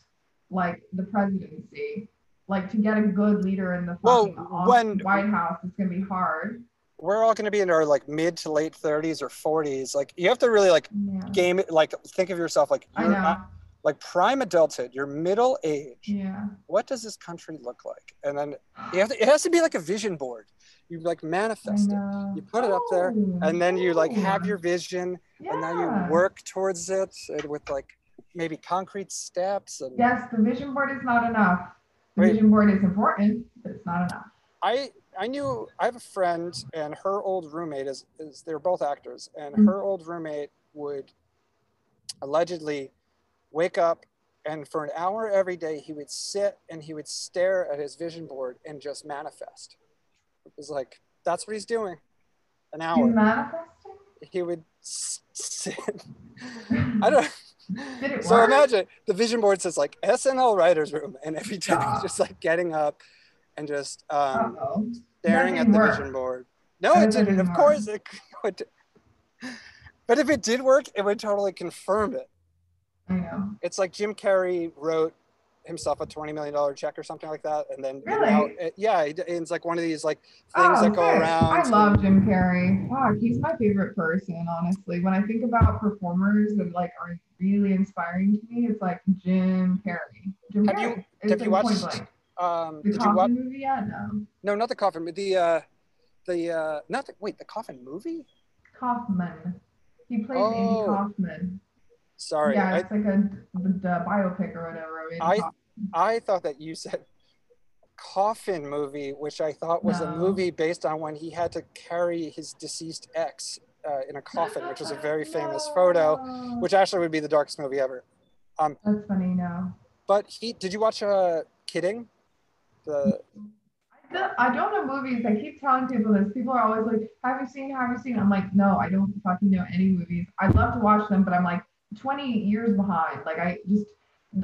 like the presidency, like to get a good leader in the Well, when- White House, it's gonna be hard. We're all going to be in our like mid to late 30s or 40s like you have to really like Yeah, game it like think of yourself like you're not- like prime adulthood you're middle age. Yeah, what does this country look like? And then you have to, it has to be like a vision board. You like manifest it. You put it up there, Oh, and then you like have your vision and now you work towards it with like maybe concrete steps and Yes, the vision board is not enough. The Wait. vision board is important, but it's not enough. i i knew i have a friend and her old roommate is, is they're both actors and Mhm. her old roommate would allegedly wake up and for an hour every day he would sit and he would stare at his vision board and just manifest it was like that's what he's doing an hour manifesting? he would <laughs> sit <laughs> i don't So work? imagine the vision board says like SNL writers room, and every Ah. he's just like getting up and just um, Uh-oh. staring at the work. vision board. No, That it didn't. didn't Of work. course it <laughs> could. But if it did work, it would totally confirm it. I know. It's like Jim Carrey wrote himself a twenty million dollar check or something like that, and then Really? now it- yeah, it- it's like one of these like things Oh, that go sick. around. I love Jim Carrey. Fuck, he's my favorite person, honestly. When I think about performers that like are really inspiring to me, it's like Jim Carrey. Jim Have Carrey. you- have you watched-. Um, the did you watch? Coffin movie yet? No. No, not the coffin, but the uh, the uh, not the wait, the coffin movie. Kaufman. He plays Oh. Andy Kaufman. Sorry, yeah, I, it's like a the, the biopic or whatever. I-. I thought that you said coffin movie, which I thought was a movie based on when he had to carry his deceased ex uh, in a coffin, which was a very <laughs> famous photo, which actually would be the darkest movie ever. Um, That's funny. No. But he, did you watch uh, Kidding? The I don't- know movies. I keep telling people this. People are always like, "Have you seen? Have you seen?" I'm like, "No, I don't fucking know any movies. I'd love to watch them, but I'm like 20 years behind. Like I just,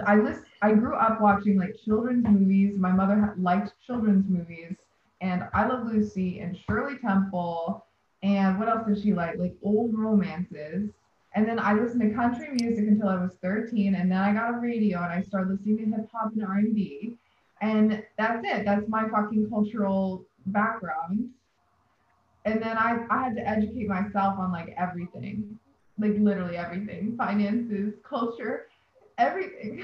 I list. I grew up watching like children's movies. My mother liked children's movies, and I Love Lucy and Shirley Temple, and what else did she like? Like old romances. And then I listened to country music until I was 13, and then I got a radio and I started listening to hip hop and R&B and that's it that's my fucking cultural background and then I, I had to educate myself on like everything like literally everything finances culture everything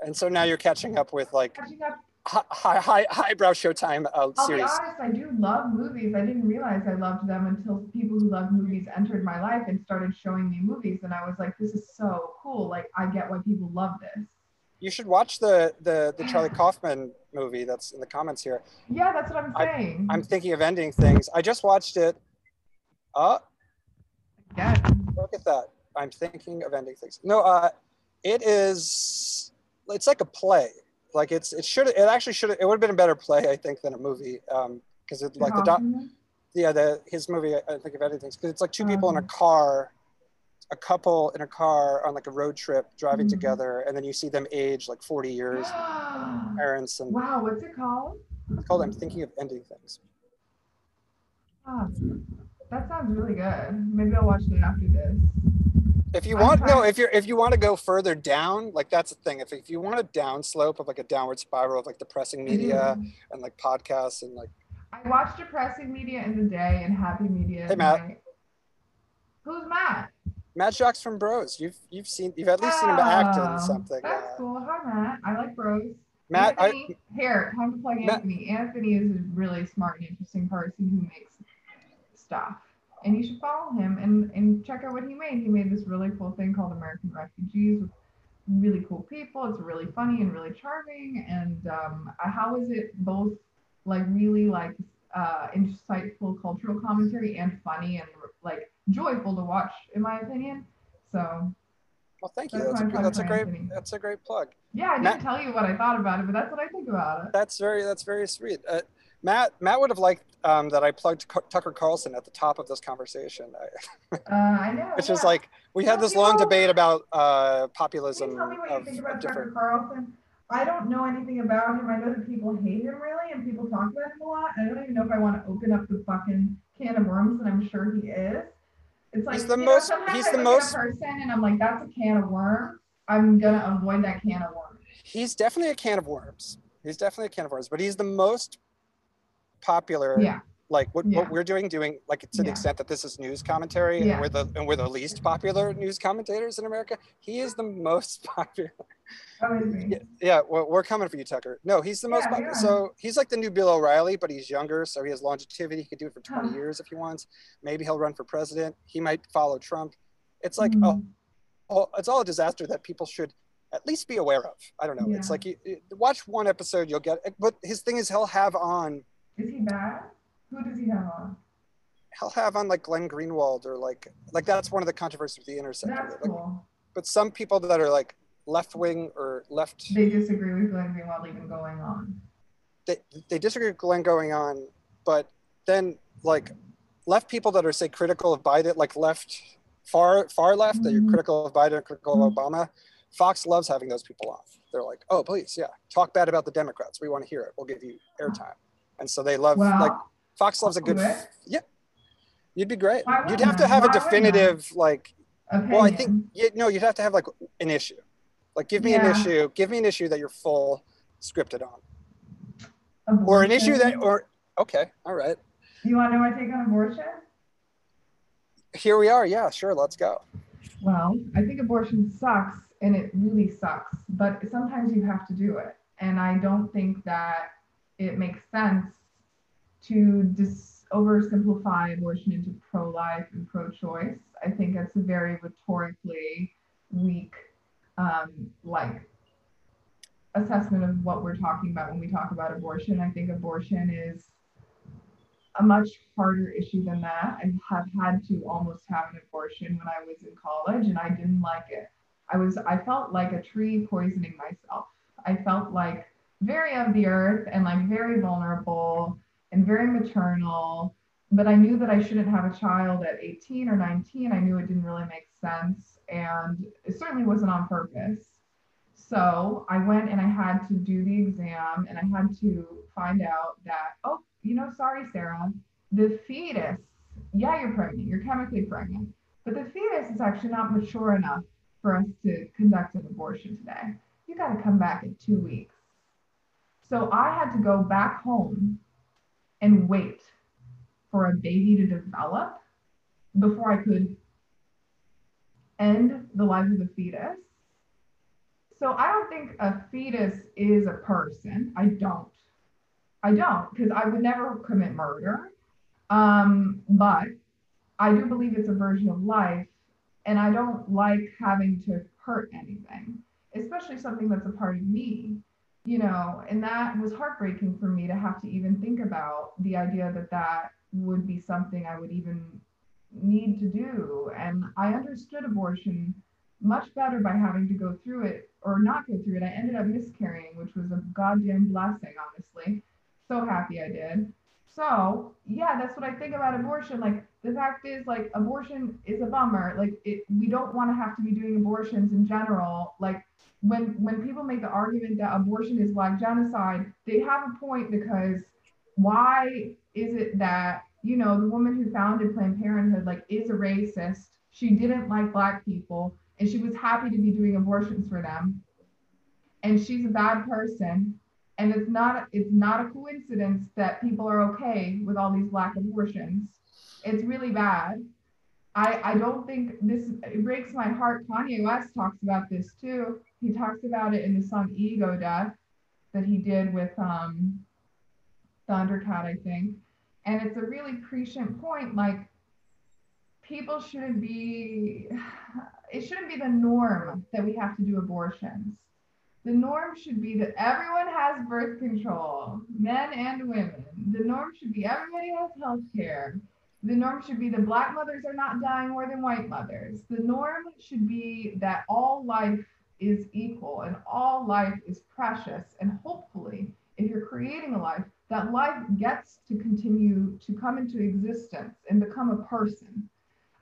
and so now you're catching up with like Catching up high high highbrow Showtime uh, I'll series. be honest, I do love movies. I didn't realize I loved them until people who love movies entered my life and started showing me movies. And I was like, this is so cool. Like, I get why people love this. You should watch the the the Charlie <sighs> Kaufman movie that's in the comments here. Yeah, that's what I'm saying. I'm thinking of ending things. I just watched it. Uh, yeah. look at that. I'm thinking of ending things. No, uh, it is. It's like a play. Like it's it should it actually should it would have been a better play I think than a movie. Um, because it like the doc, yeah the his movie I think of ending things because it's like two people in a Um. car, a couple in a car on like a road trip driving Mhm. together, and then you see them age like 40 years, parents, and wow, what's it called? it's called I'm thinking of ending things. Ah, that sounds really good. Maybe I'll watch it after this. If you want, no, if you're if you want to go further down, like that's the thing. If if you want a down slope of like a downward spiral of like depressing media Mhm. and like podcasts and like I watch depressing media in the day and happy media. Hey, Matt. night. Who's Matt? Matt Jocks from Bros. You've you've seen you've at least seen him act Oh, in something. That's uh, cool. Hi, Matt. I like bros. Matt, I, here, time to plug Matt- Anthony. Anthony is a really smart and interesting person who makes stuff. And you should follow him and, and check out what he made. He made this really cool thing called American Refugees with really cool people. It's really funny and really charming. And um, uh, how is it both like really like uh, insightful cultural commentary and funny and like joyful to watch, in my opinion. So well, thank you. That's That's a my good, plug that's a great Anthony. that's a great plug. yeah, I didn't Matt- tell you what I thought about it, but that's what I think about it. That's very that's very sweet. Uh, Matt Matt would have liked um, that I plugged Cu- Tucker Carlson at the top of this conversation, I, <laughs> Uh, I know. which is yeah. like we had this long know- debate about uh, populism tell me what you think of about Tucker. Carlson? I don't know anything about him. I know that people hate him really, and people talk about him a lot. I don't even know if I want to open up the fucking can of worms, and I'm sure he is. It's like He's the most- Know, he's the most- person, and I'm like, that's a can of worms. I'm gonna avoid that can of worms. He's definitely a can of worms. He's definitely a can of worms, but he's the most popular. Yeah. Like what, Yeah. what we're doing, doing like to the Yeah. extent that this is news commentary, Yeah. and we're the and we're the least popular news commentators in America. He is the most <laughs> popular. Oh. Yeah, yeah well, we're coming for you, Tucker. No, he's the most popular. So he's like the new Bill O'Reilly, but he's younger, so he has longevity. He could do it for 20 Huh. years if he wants. Maybe he'll run for president. He might follow Trump. It's like Mhm. oh, oh, it's all a disaster that people should at least be aware of. I don't know. It's like you, you- watch one episode, you'll get. it. But his thing is he'll have on Is he bad? Who does he have on? he'll have on like Glenn Greenwald or like like that's one of the controversies with the intersection. That's Like, cool. but some people that are like left wing or left They disagree with Glenn Greenwald even going on. they, they disagree with Glenn going on, but then like left people that are say critical of Biden, like left far far left that you're critical of Biden, critical of Mhm. Obama. Fox loves having those people on. They're like, oh please, yeah, talk bad about the Democrats. We want to hear it. We'll give you airtime. And so they love Well, like Fox loves a good it. yeah. You'd be great. You'd have to have a definitive like opinion. well, I think you, no, you'd have to have like an issue. Like give me an issue, give me an issue that you're full scripted on. Abortion. Or an issue that or okay, all right. You want to know my take on abortion? Here we are. Yeah, sure. Let's go. Well, I think abortion sucks and it really sucks, but sometimes you have to do it. And I don't think that it makes sense to dis- oversimplify abortion into pro life and pro choice. I think that's a very rhetorically weak, um, like, assessment of what we're talking about when we talk about abortion. I think abortion is a much harder issue than that. I have had to almost have an abortion when I was in college and I didn't like it. I was I felt like a tree poisoning myself. I felt like very of the earth and like very vulnerable and very maternal. But I knew that I shouldn't have a child at 18 or 19. I knew it didn't really make sense and it certainly wasn't on purpose. So I went and I had to do the exam and I had to find out that, oh, you know, sorry, Sarah, the fetus, yeah, you're pregnant, you're chemically pregnant, but the fetus is actually not mature enough for us to conduct an abortion today. You got to come back in two weeks. So I had to go back home and wait for a baby to develop before I could end the life of the fetus. so I don't think a fetus is a person. I don't. I don't because I would never commit murder. Um, but I do believe it's a version of life, and I don't like having to hurt anything, especially something that's a part of me. You know, and that was heartbreaking for me to have to even think about the idea that that would be something I would even need to do. And I understood abortion much better by having to go through it or not go through it. I ended up miscarrying, which was a goddamn blessing, honestly. So happy I did. So, yeah, that's what I think about abortion. Like, the fact is, like, abortion is a bummer. Like, it, we don't want to have to be doing abortions in general. Like, when when people make the argument that abortion is like genocide, they have a point because why is it that you know the woman who founded Planned Parenthood like is a racist? She didn't like black people and she was happy to be doing abortions for them. And she's a bad person. And it's not it's not a coincidence that people are okay with all these black abortions. It's really bad. I, I don't think this it breaks my heart. Kanye West talks about this too. He talks about it in the song Ego Death that he did with um Thundercat, I think. And it's a really prescient point. Like people shouldn't be <sighs> it shouldn't be the norm that we have to do abortions. The norm should be that everyone has birth control, men and women. The norm should be everybody has health care. The norm should be that black mothers are not dying more than white mothers. The norm should be that all life is equal and all life is precious. And hopefully, if you're creating a life, that life gets to continue to come into existence and become a person.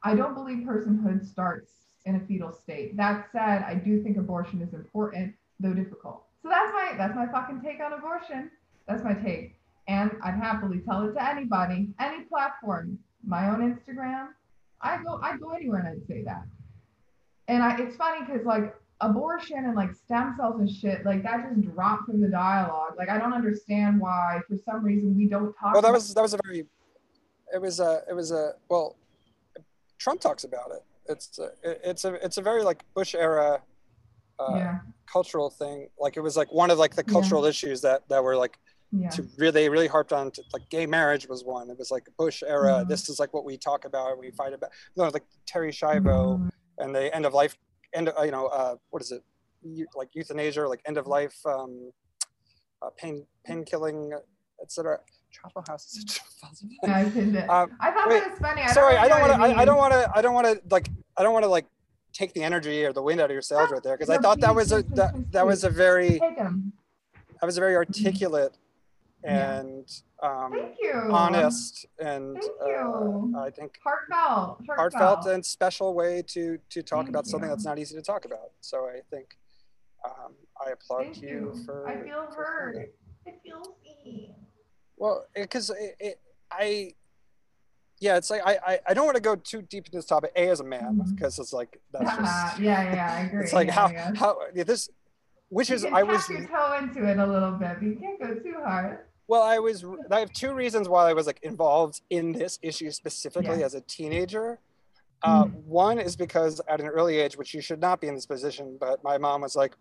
I don't believe personhood starts in a fetal state. That said, I do think abortion is important, though difficult. So that's my that's my fucking take on abortion. That's my take. And I'd happily tell it to anybody, any platform, my own Instagram. I go I go anywhere and I'd say that. And I it's funny because like abortion and like stem cells and shit, like that just dropped from the dialogue. Like I don't understand why for some reason we don't talk. Well, that was that was a very, it was a it was a well, Trump talks about it it's a, it's a it's a very like Bush era uh, yeah. cultural thing. Like it was like one of like the cultural yeah. issues that that were like yeah. to really really harped on to, like gay marriage was one. It was like Bush era. Mm-hmm. This is like what we talk about. We fight about. You know, like Terri Schiavo mm-hmm. and the end of life end. you know uh, what is it? like euthanasia, or like end of life, um, uh, pain pain killing, etc. Chapel House is such yeah, <laughs> I, um, I thought wait, that was funny. I sorry, I don't want to. I, I, don't want to. I don't want to like. I don't want to like take the energy or the wind out of your sails right there because I thought that was a that, that was a very that was a very articulate and um, honest and uh, I think heartfelt, heartfelt, heartfelt and special way to to talk Thank about you. something that's not easy to talk about. So I think um, I applaud Thank you, you for. I feel heard. I feel seen. Well, because it, it, I, yeah, it's like I, I, I don't want to go too deep into this topic. A as a man, because mm-hmm. it's like that's just yeah, yeah, I <laughs> agree. It's like yeah, how yeah. how yeah, this, which you is I was your toe into it a little bit, but you can't go too hard. Well, I was. I have two reasons why I was like involved in this issue specifically yeah. as a teenager. Uh, mm-hmm. One is because at an early age, which you should not be in this position, but my mom was like,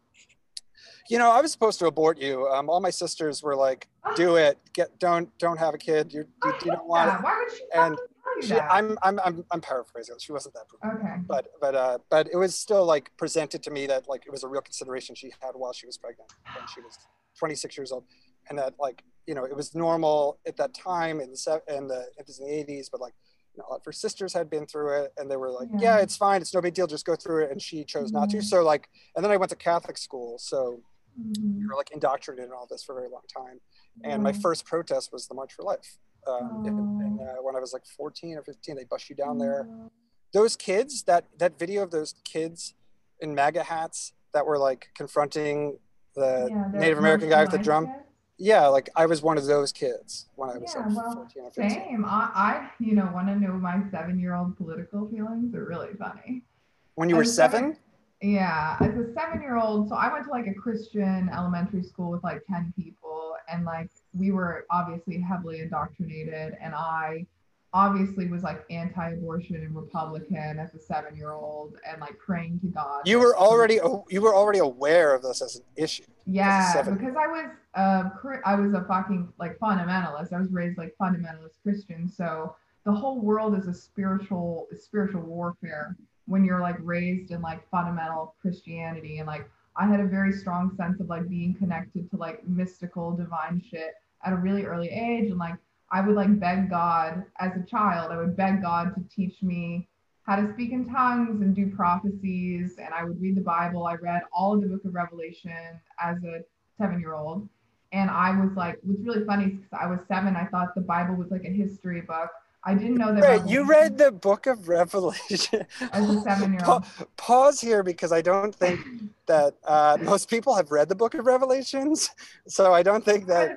you know, I was supposed to abort you. Um, all my sisters were like, "Do <gasps> it. Get don't don't have a kid. You you, you don't want it." Why would she? And she? I'm I'm I'm I'm paraphrasing. She wasn't that. Okay. But but uh but it was still like presented to me that like it was a real consideration she had while she was pregnant when she was 26 years old, and that like you know it was normal at that time in the in the it was in the 80s, but like you know, a lot of her sisters had been through it and they were like, yeah. yeah. it's fine. It's no big deal. Just go through it. And she chose mm-hmm. not to. So like, and then I went to Catholic school. So mm-hmm. you were like indoctrinated in all this for a very long time. And my first protest was the March for Life. Um, and, uh, when I was like 14 or 15, they bust you down there. Those kids, that that video of those kids in MAGA hats that were like confronting the yeah, Native American guy with the drum. Yeah, like I was one of those kids when I was yeah, like well, 14 or 15. Same. I, I you know, want to know my seven-year-old political feelings. They're really funny. When you were seven? Yeah, as a seven year old, so I went to like a Christian elementary school with like 10 people, and like we were obviously heavily indoctrinated. And I obviously was like anti-abortion and Republican as a seven-year-old and like praying to God. You were already you were already aware of this as an issue. Yeah, because I was uh I was a fucking like fundamentalist. I was raised like fundamentalist Christian, so the whole world is a spiritual spiritual warfare when you're like raised in like fundamental Christianity and like I had a very strong sense of like being connected to like mystical divine shit at a really early age and like I would like beg God as a child. I would beg God to teach me how to speak in tongues and do prophecies. And I would read the Bible. I read all of the book of Revelation as a seven year old. And I was like, what's really funny is because I was seven, I thought the Bible was like a history book. I didn't know that. Wait, you read the book of Revelation <laughs> as a seven year old. Pa- pause here because I don't think that uh, <laughs> most people have read the book of Revelations. So I don't think that.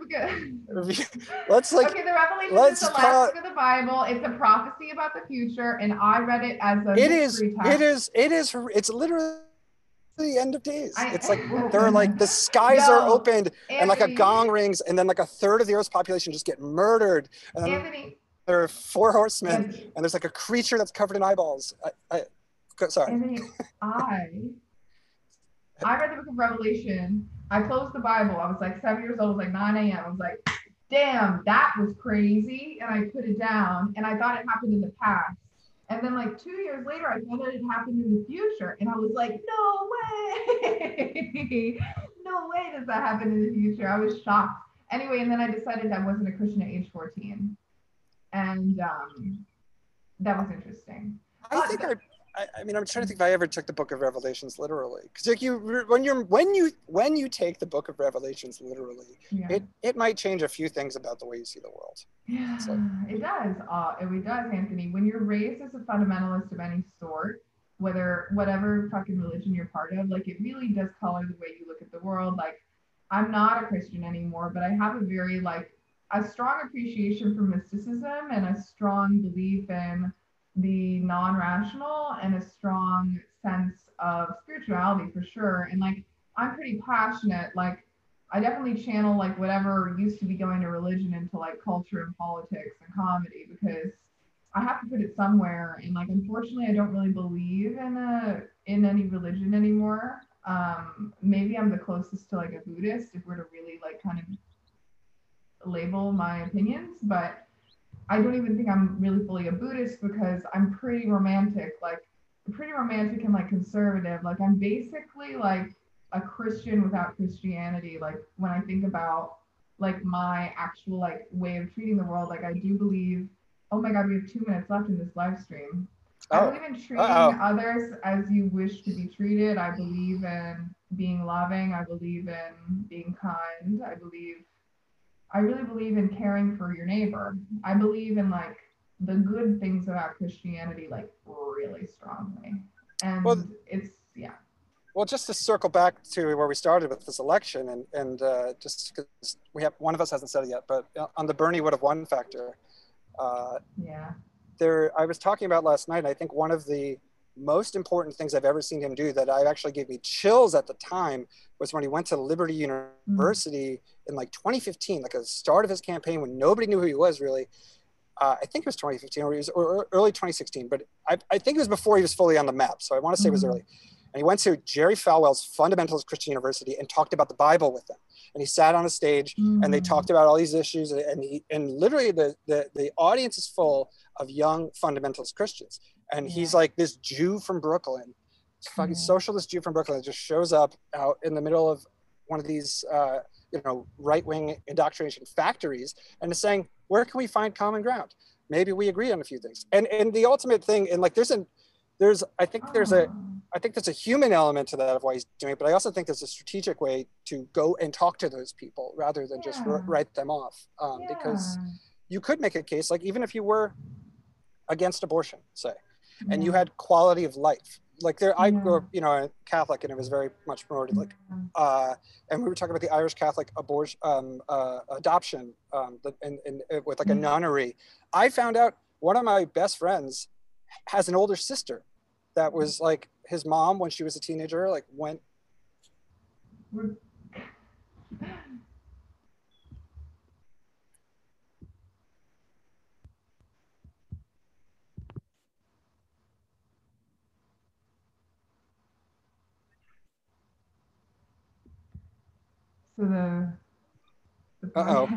<laughs> let's like. Okay, the Revelation is the last book of the Bible. It's a prophecy about the future, and I read it as a. It is. Text. It is. It is. It's literally the end of days. I, it's like there are like the skies no, are opened Anthony, and like a gong rings, and then like a third of the Earth's population just get murdered. And Anthony, there are four horsemen, and there's like a creature that's covered in eyeballs. I, I sorry. And I, I read the book of Revelation. I closed the Bible. I was like seven years old. It was like 9 a.m. I was like, damn, that was crazy. And I put it down, and I thought it happened in the past. And then like two years later, I found out it happened in the future. And I was like, no way. <laughs> no way does that happen in the future. I was shocked. Anyway, and then I decided I wasn't a Christian at age 14 and um, that was interesting. I think I, I, mean, I'm trying to think if I ever took the Book of Revelations literally, because like you, when you're when you when you take the Book of Revelations literally, yeah. it it might change a few things about the way you see the world. Yeah, so. it does. Uh, it does, Anthony. When you're raised as a fundamentalist of any sort, whether whatever fucking religion you're part of, like it really does color the way you look at the world. Like, I'm not a Christian anymore, but I have a very like a strong appreciation for mysticism and a strong belief in the non-rational and a strong sense of spirituality for sure. And like i'm pretty passionate. Like i definitely channel like whatever used to be going to religion into like culture and politics and comedy because i have to put it somewhere. And like unfortunately i don't really believe in a in any religion anymore. Um maybe i'm the closest to like a buddhist if we're to really like kind of label my opinions, but I don't even think I'm really fully a Buddhist because I'm pretty romantic, like pretty romantic and like conservative. Like I'm basically like a Christian without Christianity. Like when I think about like my actual like way of treating the world, like I do believe, oh my God, we have two minutes left in this live stream. Oh. I believe in treating Uh-oh. others as you wish to be treated. I believe in being loving. I believe in being kind. I believe I really believe in caring for your neighbor. I believe in like the good things about Christianity, like really strongly. And well, it's, yeah. Well, just to circle back to where we started with this election, and, and uh, just because we have one of us hasn't said it yet, but uh, on the Bernie would have won factor. Uh, yeah. There, I was talking about last night. I think one of the most important things I've ever seen him do that I actually gave me chills at the time was when he went to Liberty mm-hmm. University mm-hmm. In like 2015, like a start of his campaign when nobody knew who he was really. Uh, I think it was 2015 or, was, or early 2016, but I, I, think it was before he was fully on the map. So I want to say mm-hmm. it was mm-hmm. early. And he went to Jerry Falwell's Fundamentalist Christian University and talked about the Bible with them. And he sat on a stage mm-hmm. and they mm. talked about all these issues. And he and literally the, the, the audience is full of young fundamentalist Christians and yeah. he's like this Jew from Brooklyn, fucking yeah. socialist Jew from Brooklyn that just shows up out in the middle of one of these, uh, you know, right-wing indoctrination factories, and is saying, where can we find common ground? Maybe we agree on a few things. And and the ultimate thing, and like there's a, there's I think there's a, oh. Think there's a human element to that of why he's doing it, but I also think there's a strategic way to go and talk to those people rather than yeah. just write them off, um, because you could make a case like even if you were against abortion, say and you had quality of life like there i grew up you know catholic and it was very much promoted like uh and we were talking about the irish catholic abortion um uh adoption um and, and uh, with like a nunnery. I found out one of my best friends has an older sister that was like his mom when she was a teenager like went to the. the Uh-oh.